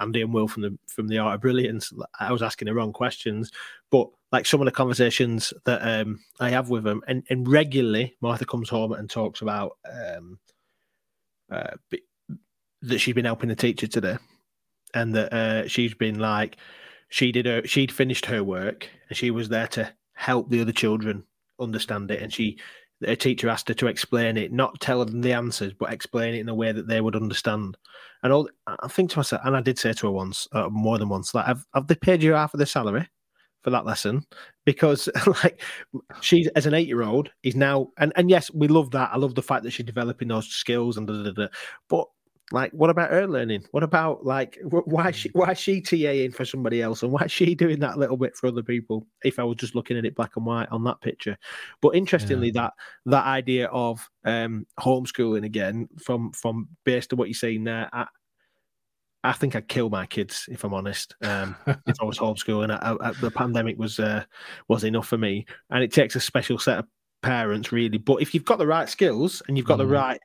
Andy and Will from the from the Art of Brilliance, I was asking the wrong questions, but like some of the conversations that um, I have with them, and, and regularly Martha comes home and talks about um, uh, that she's been helping the teacher today, and that uh, she's been like she did her she'd finished her work and she was there to help the other children understand it, and she her teacher asked her to explain it, not tell them the answers, but explain it in a way that they would understand. And all I think to myself, and I did say to her once, uh, more than once, like, have, have they paid you half of the salary for that lesson? Because like she, as an eight-year-old, is now, and and yes, we love that. I love the fact that she's developing those skills and da, da, da, but like, what about her learning? What about like, wh- why is she why is she TAing for somebody else, and why is she doing that little bit for other people? If I was just looking at it black and white on that picture, but interestingly, that that idea of um, homeschooling again, from from based on what you're saying there, I, I think I'd kill my kids if I'm honest. Um, if I was homeschooling, I, I, the pandemic was uh, was enough for me, and it takes a special set of parents really. But if you've got the right skills and you've got mm. the right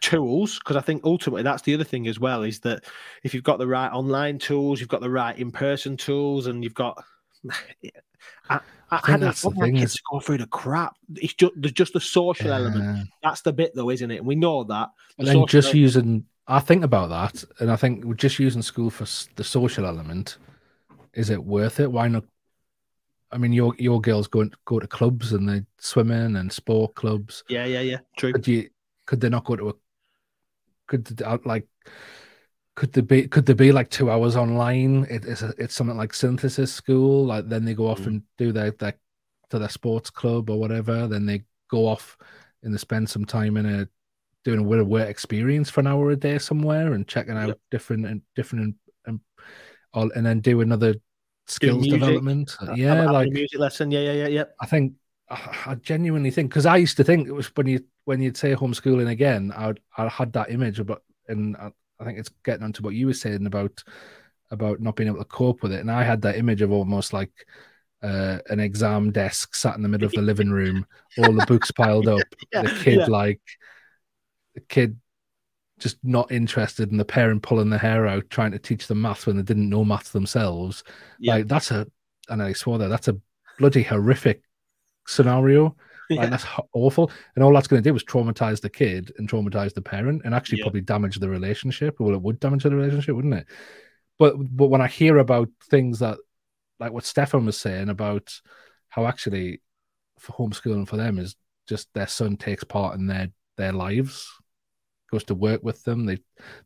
tools, because I think ultimately that's the other thing as well is that if you've got the right online tools, you've got the right in person tools, and you've got. I, I, I that's the thing kids is... go through the crap. It's just there's just the social yeah. element. That's the bit though, isn't it? We know that. The and then just element... using, I think about that, and I think we're just using school for the social element. Is it worth it? Why not I mean, your your girls go go to clubs and they swimming and sport clubs. Yeah, yeah, yeah. True. Could you could they not go to a could uh, like could there be could there be like two hours online? It, it's a, it's something like synthesis school. Like then they go off mm. and do their their to their sports club or whatever. Then they go off and they spend some time in a doing a work experience for an hour a day somewhere and checking out yep. different and different and, and, and then do another skills development. Uh, yeah, like music lesson. Yeah, yeah, yeah, yeah. I think I genuinely think because I used to think it was when you when you'd say homeschooling again, I I had that image about, and I, I think it's getting onto what you were saying about about not being able to cope with it, and I had that image of almost like. Uh, an exam desk sat in the middle of the living room, all the books piled up, yeah, the kid yeah. like kid just not interested and the parent pulling their hair out trying to teach them math when they didn't know math themselves. Yeah. Like that's a and I swore there, that's a bloody horrific scenario. Yeah. Like that's awful. And all that's going to do is traumatize the kid and traumatize the parent and actually yeah. probably damage the relationship. Well, it would damage the relationship, wouldn't it? But but when I hear about things that like what Stefan was saying about how actually for homeschooling for them is just their son takes part in their their lives goes to work with them. They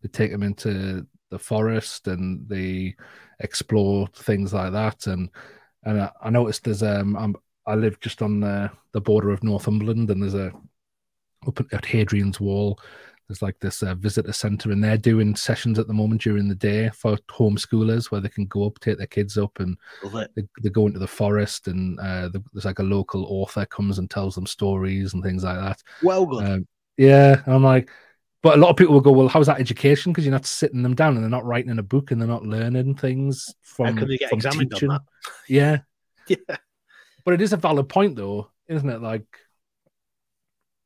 they take them into the forest and they explore things like that. And and I, I noticed there's um I'm, I live just on the the border of Northumberland and there's a up at Hadrian's Wall. There's like this uh, visitor centre, and they're doing sessions at the moment during the day for homeschoolers where they can go up, take their kids up, and they, they, go into the forest. And uh, there's like a local author comes and tells them stories and things like that. Well, good. Um, yeah, I'm like, but a lot of people will go, well, how's that education? Because you're not sitting them down and they're not writing in a book and they're not learning things from. How can they get examined teaching. on that? Yeah. yeah. But it is a valid point, though, isn't it? Like,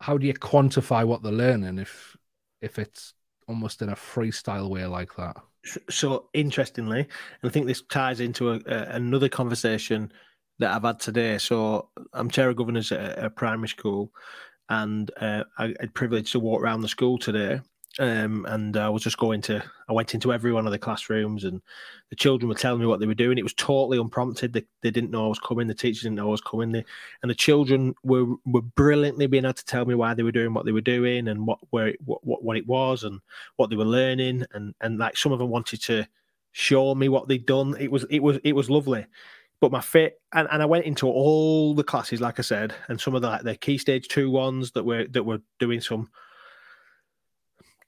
how do you quantify what they're learning if if it's almost in a freestyle way like that? So interestingly, and I think this ties into a, a, another conversation that I've had today. So I'm chair of governors at a primary school, and uh, I had privilege to walk around the school today. Um, and I was just going to, I went into every one of the classrooms, and the children were telling me what they were doing. It was totally unprompted. They, they didn't know I was coming. The teachers didn't know I was coming. They, and the children were were brilliantly being able to tell me why they were doing what they were doing and what where it, what, what what it was and what they were learning. And and like some of them wanted to show me what they'd done. It was it was it was lovely. But my fit and, and I went into all the classes, like I said, and some of the like the key stage two ones that were that were doing some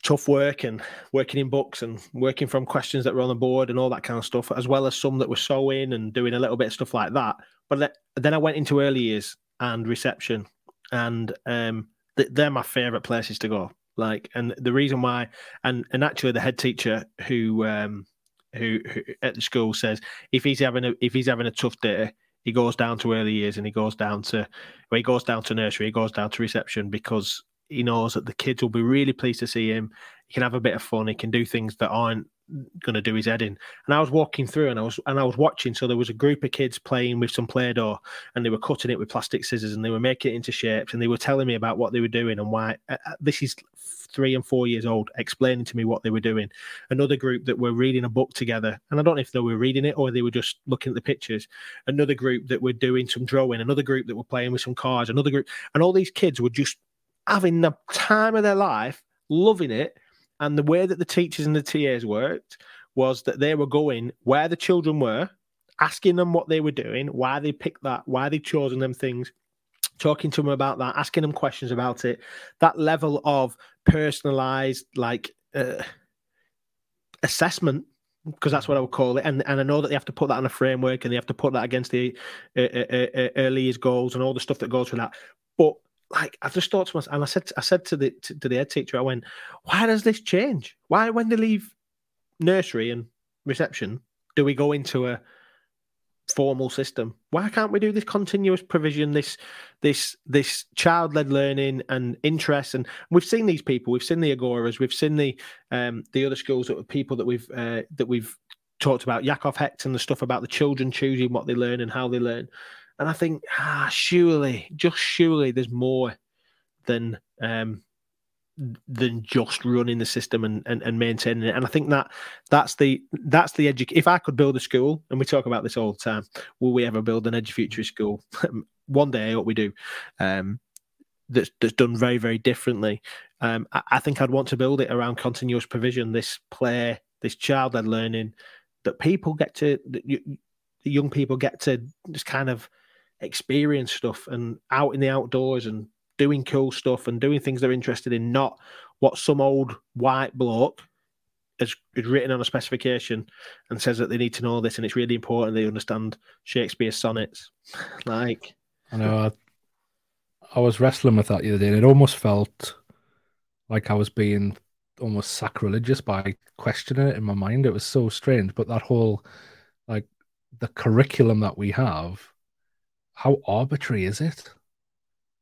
tough work and working in books and working from questions that were on the board and all that kind of stuff, as well as some that were sewing and doing a little bit of stuff like that. But then I went into early years and reception, and um, they're my favorite places to go. Like, and the reason why, and and actually the head teacher who um, who, who at the school says if he's having a if he's having a tough day, he goes down to early years and he goes down to well, he goes down to nursery, he goes down to reception because he knows that the kids will be really pleased to see him. He can have a bit of fun. He can do things that aren't going to do his head in. And I was walking through and I was and I was watching. So there was a group of kids playing with some play-doh and they were cutting it with plastic scissors and they were making it into shapes and they were telling me about what they were doing and why. Uh this is three and four years old, explaining to me what they were doing. Another group that were reading a book together, and I don't know if they were reading it or they were just looking at the pictures. Another group that were doing some drawing. Another group that were playing with some cards. Another group, and all these kids were just having the time of their life, loving it. And the way that the teachers and the TAs worked was that they were going where the children were, asking them what they were doing, why they picked that, why they chosen them things, talking to them about that, asking them questions about it. That level of personalized, like uh, assessment because that's what I would call it. And and I know that they have to put that on a framework and they have to put that against the uh, uh, uh, early years goals and all the stuff that goes with that. But like I just thought to myself, and I said I said to the to, to the head teacher, I went, why does this change? Why when they leave nursery and reception do we go into a formal system. Why can't we do this continuous provision, this this this child led learning and interest? And we've seen these people, we've seen the Agoras, we've seen the um, the other schools that were people that we've uh, that we've talked about, Yakov Hecht and the stuff about the children choosing what they learn and how they learn. And I think, ah, surely, just surely, there's more than um, than just running the system and, and, and maintaining it. And I think that that's the that's the education. If I could build a school, and we talk about this all the time, will we ever build an EduFuture school? One day, what we do. Um, that's that's done very very differently. Um, I, I, think I'd want to build it around continuous provision, this play, this child led learning, that people get to, the young people get to just kind of experience stuff and out in the outdoors and doing cool stuff and doing things they're interested in, not what some old white bloke has, written on a specification and says that they need to know this and it's really important they understand Shakespeare's sonnets. Like, I know. I, I was wrestling with that the other day, and it almost felt like I was being almost sacrilegious by questioning it in my mind. It was so strange. But that whole, like, the curriculum that we have, how arbitrary is it?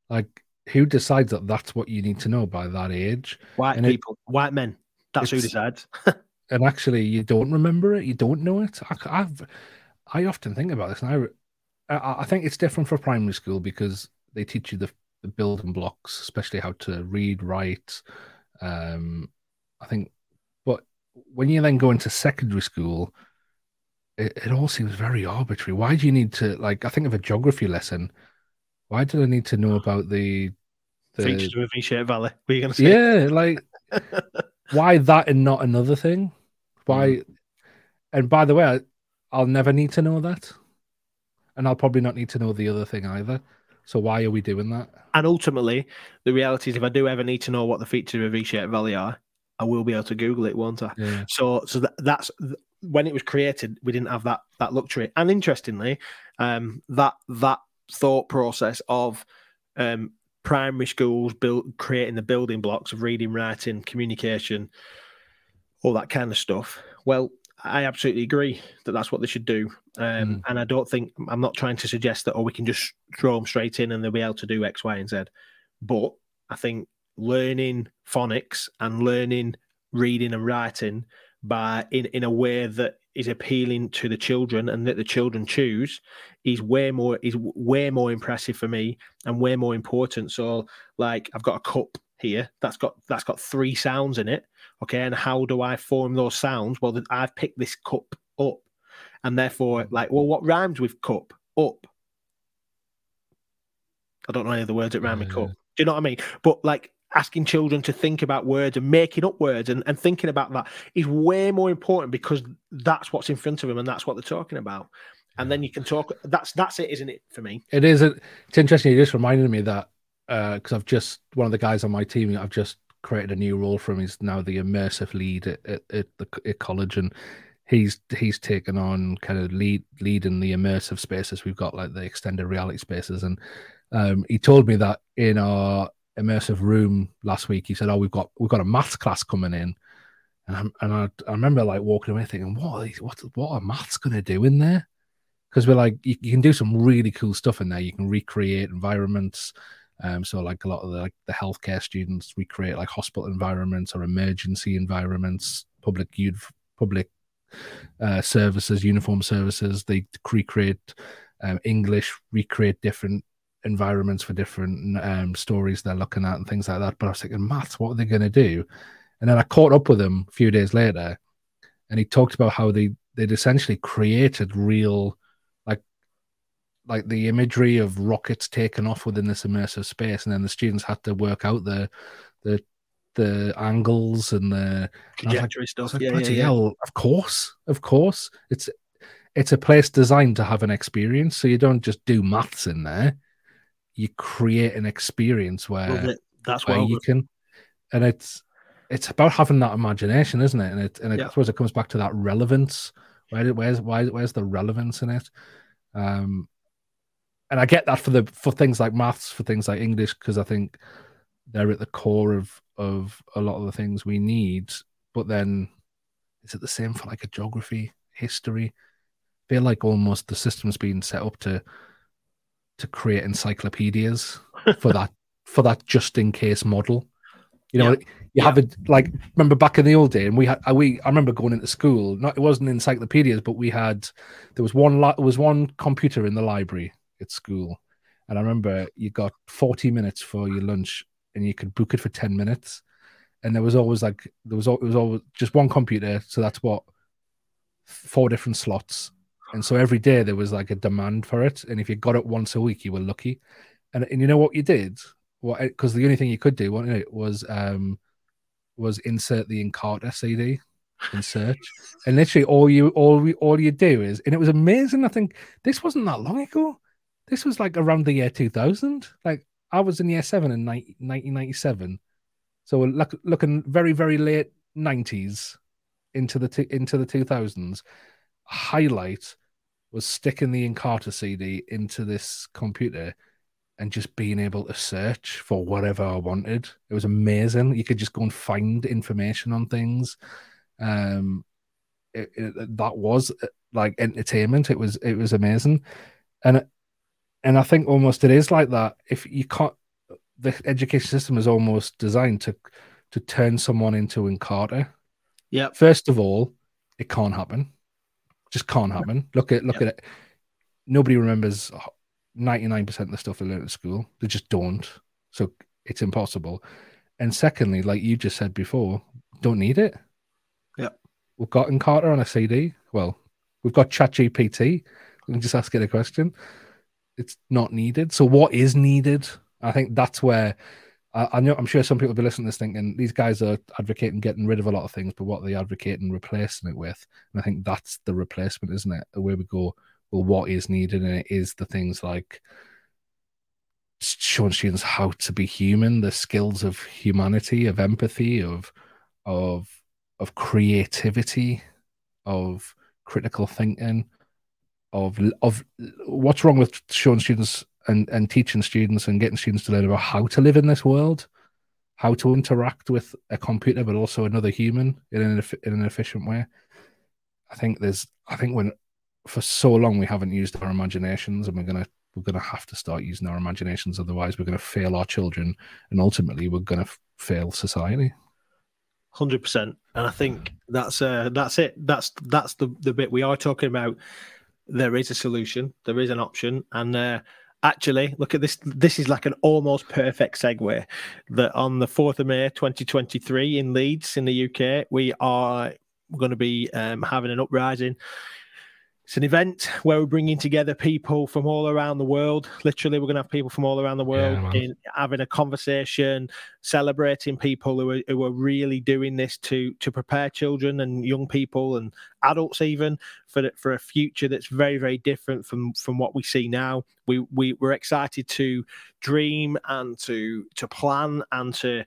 Like, who decides that that's what you need to know by that age? White and people, it, white men. That's who decides. and actually, you don't remember it. You don't know it. I, have I often think about this, and I, I, I think it's different for primary school because they teach you the, the building blocks, especially how to read, write. Um, I think, but when you then go into secondary school, it, it all seems very arbitrary. Why do you need to like? I think of a geography lesson why do I need to know about the, the... features of V-shaped valley? Were you going to say? Yeah, like why that and not another thing? Why? Mm. And by the way, I, I'll never need to know that, and I'll probably not need to know the other thing either. So why are we doing that? And ultimately, the reality is, if I do ever need to know what the features of V-shaped valley are, I will be able to Google it, won't I? Yeah. So, so that, that's when it was created. We didn't have that that luxury. And interestingly, um, that that thought process of um, primary schools build creating the building blocks of reading, writing, communication, all that kind of stuff. Well, I absolutely agree that that's what they should do. Um, mm. And I don't think I'm not trying to suggest that, oh, we can just throw them straight in and they'll be able to do X, Y, and Z. But I think learning phonics and learning reading and writing by in, in a way that is appealing to the children and that the children choose is way more is way more impressive for me and way more important. So like I've got a cup here that's got that's got three sounds in it. Okay, and how do I form those sounds? Well, I've picked this cup up, and therefore, mm. like, well, what rhymes with cup? Up. I don't know any of the words that rhyme with cup. Do you know what I mean? But like asking children to think about words and making up words and, and thinking about that is way more important because that's what's in front of them and that's what they're talking about. And then you can talk. That's that's it, isn't it? For me, it is. It's interesting. You just reminded me that because uh, I've just one of the guys on my team. I've just created a new role for him. He's now the immersive lead at, at, at the at college, and he's he's taken on kind of lead leading the immersive spaces. We've got like the extended reality spaces, and um, he told me that in our immersive room last week. He said, "Oh, we've got we've got a maths class coming in," and I, and I, I remember like walking away thinking, "What are these, what what are maths going to do in there?" Because we're like, you, you, can do some really cool stuff in there. You can recreate environments. Um, so like a lot of the like the healthcare students recreate like hospital environments or emergency environments, public public uh, services, uniform services. They recreate um, English, recreate different environments for different um, stories they're looking at and things like that. But I was thinking, maths, what are they going to do? And then I caught up with him a few days later, and he talked about how they they'd essentially created real, like, like the imagery of rockets taking off within this immersive space, and then the students had to work out the the the angles and the trajectory like, stuff. Like, yeah, yeah, yeah. Hell, of course, of course, it's it's a place designed to have an experience, so you don't just do maths in there you create an experience where that's where you can, and it's it's about having that imagination, isn't it? And it and it, yeah. I suppose it comes back to that relevance. Where where's why where's the relevance in it? Um, and I get that for the for things like maths, for things like English, because I think they're at the core of of a lot of the things we need. But then, is it the same for like a geography, history? feel like almost the system's been set up to to create encyclopedias for that for that just in case model. You know, yeah. you yeah. have it like remember back in the old day, and we had uh, we I remember going into school. Not it wasn't encyclopedias, but we had there was one there was one computer in the library at school, and I remember you got forty minutes for your lunch, and you could book it for ten minutes, and there was always like there was it was always just one computer, so that's what four different slots, and so every day there was like a demand for it, and if you got it once a week, you were lucky, and and you know what you did what because the only thing you could do wasn't it was um was insert the Encarta CD in search, and literally all you all we all you do is, and it was amazing. I think this wasn't that long ago. This was like around the year two thousand. Like I was in year seven in 1997, so look, looking very very late nineties into the t- into the two thousands. Highlight was sticking the Encarta CD into this computer and just being able to search for whatever I wanted. It was amazing. You could just go and find information on things. Um, it, it, that was like entertainment. It was it was amazing, and and I think almost it is like that. If you can't, the education system is almost designed to to turn someone into Encarta. Yeah. First of all, it can't happen. Just can't happen. Look at look yep. at it. Nobody remembers 99% of the stuff they learn at school. They just don't. So it's impossible. And secondly, like you just said before, don't need it. Yeah. We've got Encarta on a CD. Well, we've got ChatGPT. We can just ask it a question. It's not needed. So what is needed? I think that's where I, I know I'm sure some people will be listening to this thinking these guys are advocating getting rid of a lot of things, but what are they advocating replacing it with? And I think that's the replacement, isn't it? Where we go, well, what is needed, and it is the things like showing students how to be human, the skills of humanity, of empathy, of of of creativity, of critical thinking, of of what's wrong with showing students and and teaching students and getting students to learn about how to live in this world, how to interact with a computer, but also another human in an in an efficient way. I think there's I think when for so long we haven't used our imaginations, and we're gonna we're gonna have to start using our imaginations. Otherwise, we're gonna fail our children, and ultimately, we're gonna fail society. Hundred percent, and I think that's uh, that's it. That's that's the the bit we are talking about. There is a solution. There is an option, and uh, actually, look at this. This is like an almost perfect segue. That on the fourth of May, twenty twenty three, in Leeds, in the UK, we are going to be um, having an uprising it's an event where we're bringing together people from all around the world. Literally, we're going to have people from all around the world yeah, in, having a conversation, celebrating people who are, who are really doing this to to prepare children and young people and adults even for for a future that's very very different from from what we see now. We we we're excited to dream and to to plan and to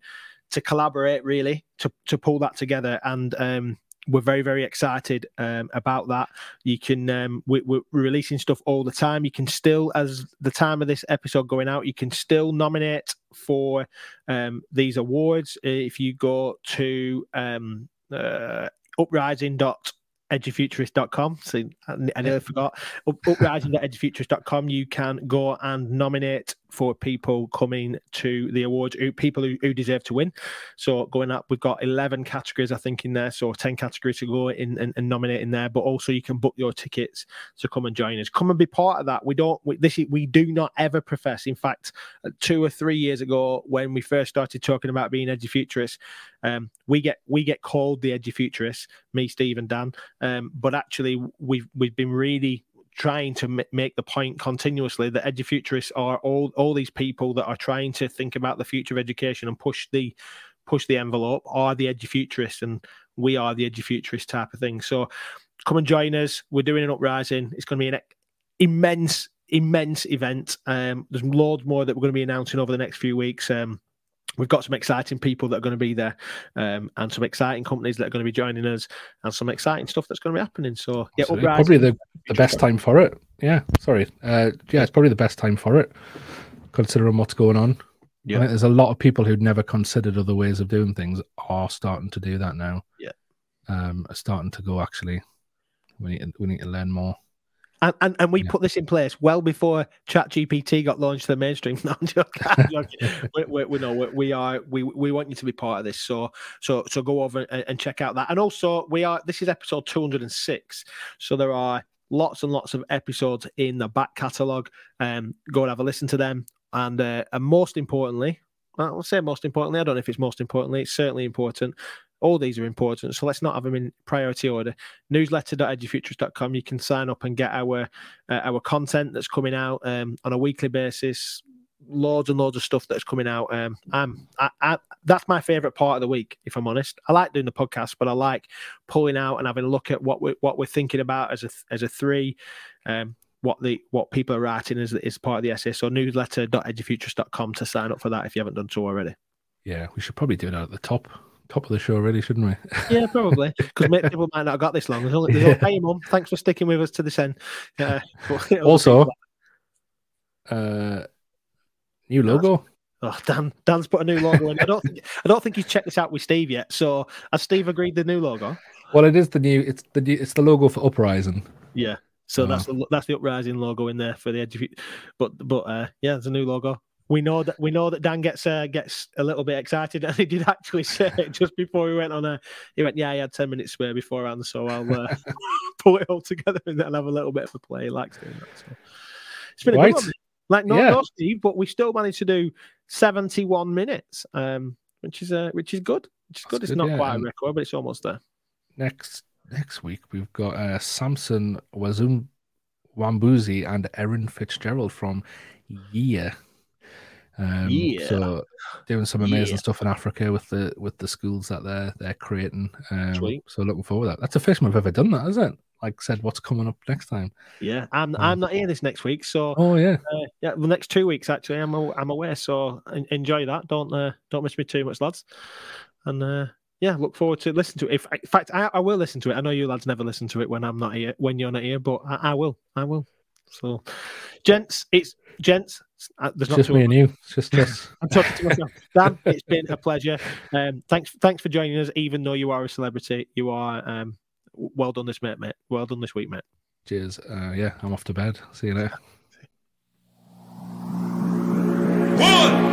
to collaborate really to to pull that together and um we're very very excited um, about that. You can um, we, are releasing stuff all the time. You can still as the time of this episode going out you can still nominate for um, these awards. If you go to um, uh, uprising dot edufuturist.com. So I, I nearly forgot. Up, uprising.edufuturist.com. You can go and nominate for people coming to the awards, people who, who, deserve to win. So going up, we've got 11 categories, I think, in there. So 10 categories to go in and, and nominate in there. But also you can book your tickets to come and join us. Come and be part of that. We don't, we, this, we do not ever profess. In fact, two or three years ago, when we first started talking about being edufuturists, um, we get we get called the edufuturists, me, Steve, and Dan. Um, but actually, we've we've been really trying to m- make the point continuously that edufuturists are all all these people that are trying to think about the future of education and push the push the envelope are the edufuturists and we are the edufuturist type of thing. So come and join us. We're doing an uprising. It's going to be an immense immense event. Um, there's loads more that we're going to be announcing over the next few weeks. Um, We've got some exciting people that are going to be there, um, and some exciting companies that are going to be joining us, and some exciting stuff that's going to be happening. So, yeah, probably the, the best time for it. Yeah, sorry. Uh, yeah, it's probably the best time for it, considering what's going on. Yeah, I think there's a lot of people who'd never considered other ways of doing things are starting to do that now. Yeah, um, are starting to go. Actually, we need to, we need to learn more. And, and, and we yeah. put this in place well before ChatGPT got launched to the mainstream. No, I'm joking. We, we, we, know we are we we want you to be part of this. So so so go over and, and check out that. And also we are this is episode 206. So there are lots and lots of episodes in the back catalogue. Um, go and have a listen to them. And uh, and most importantly, I'll say most importantly, I don't know if it's most importantly, it's certainly important. All these are important, so let's not have them in priority order. Newsletter.edufuturist.com. You can sign up and get our uh, our content that's coming out um, on a weekly basis. Loads and loads of stuff that's coming out. Um, I'm, I, I, that's my favorite part of the week, if I'm honest. I like doing the podcast, but I like pulling out and having a look at what we're what we're thinking about as a as a three. Um, what the what people are writing is is part of the essay. So newsletter.edufuturist.com to sign up for that if you haven't done so already. Yeah, we should probably do that at the top top of the show already, shouldn't we? yeah, probably. Because people might not have got this long. There's only, there's yeah. hey, mum, thanks for sticking with us to this end. Uh, also, uh, new logo. Oh, Dan! Dan's put a new logo in. I don't think I don't think he's checked this out with Steve yet. So has Steve agreed the new logo? Well, it is the new. It's the new, it's the logo for Uprising. Yeah. So oh. that's the that's the uprising logo in there for the edge. But but uh, yeah, there's a new logo we know that we know that Dan gets uh, gets a little bit excited, and he did actually say it just before we went on. A, he went, "Yeah, I had ten minutes spare beforehand, so I'll uh, pull it all together and then have a little bit of a play." He likes doing that. So it's been right. a good one. Like not yeah. Steve, but we still managed to do seventy-one minutes, um, which is uh, which is good. Which is good. It's not yeah. quite a record, but it's almost there. Next next week we've got uh, Samson Wazum Wambuzi and Erin Fitzgerald from Yeah. Um, yeah. So doing some amazing yeah. stuff in Africa with the with the schools that they're they're creating. Um, so looking forward to that. That's the first time I've ever done that, isn't it? Like said, what's coming up next time? Yeah, I'm um, I'm not here this next week, so oh yeah, uh, yeah, the next two weeks actually, I'm I'm away, so enjoy that. Don't uh, don't miss me too much, lads. And uh, yeah, look forward to listen to it. If, in fact, I, I will listen to it. I know you lads never listen to it when I'm not here, when you're not here, but I, I will. I will. So, gents, it's gents. Uh, there's it's not just me and you. It's just us. I'm talking to myself. Dan, it's been a pleasure. Um, thanks, thanks for joining us. Even though you are a celebrity, you are um, well done this mate, mate. Well done this week, mate. Cheers. Uh, yeah, I'm off to bed. See you later. One.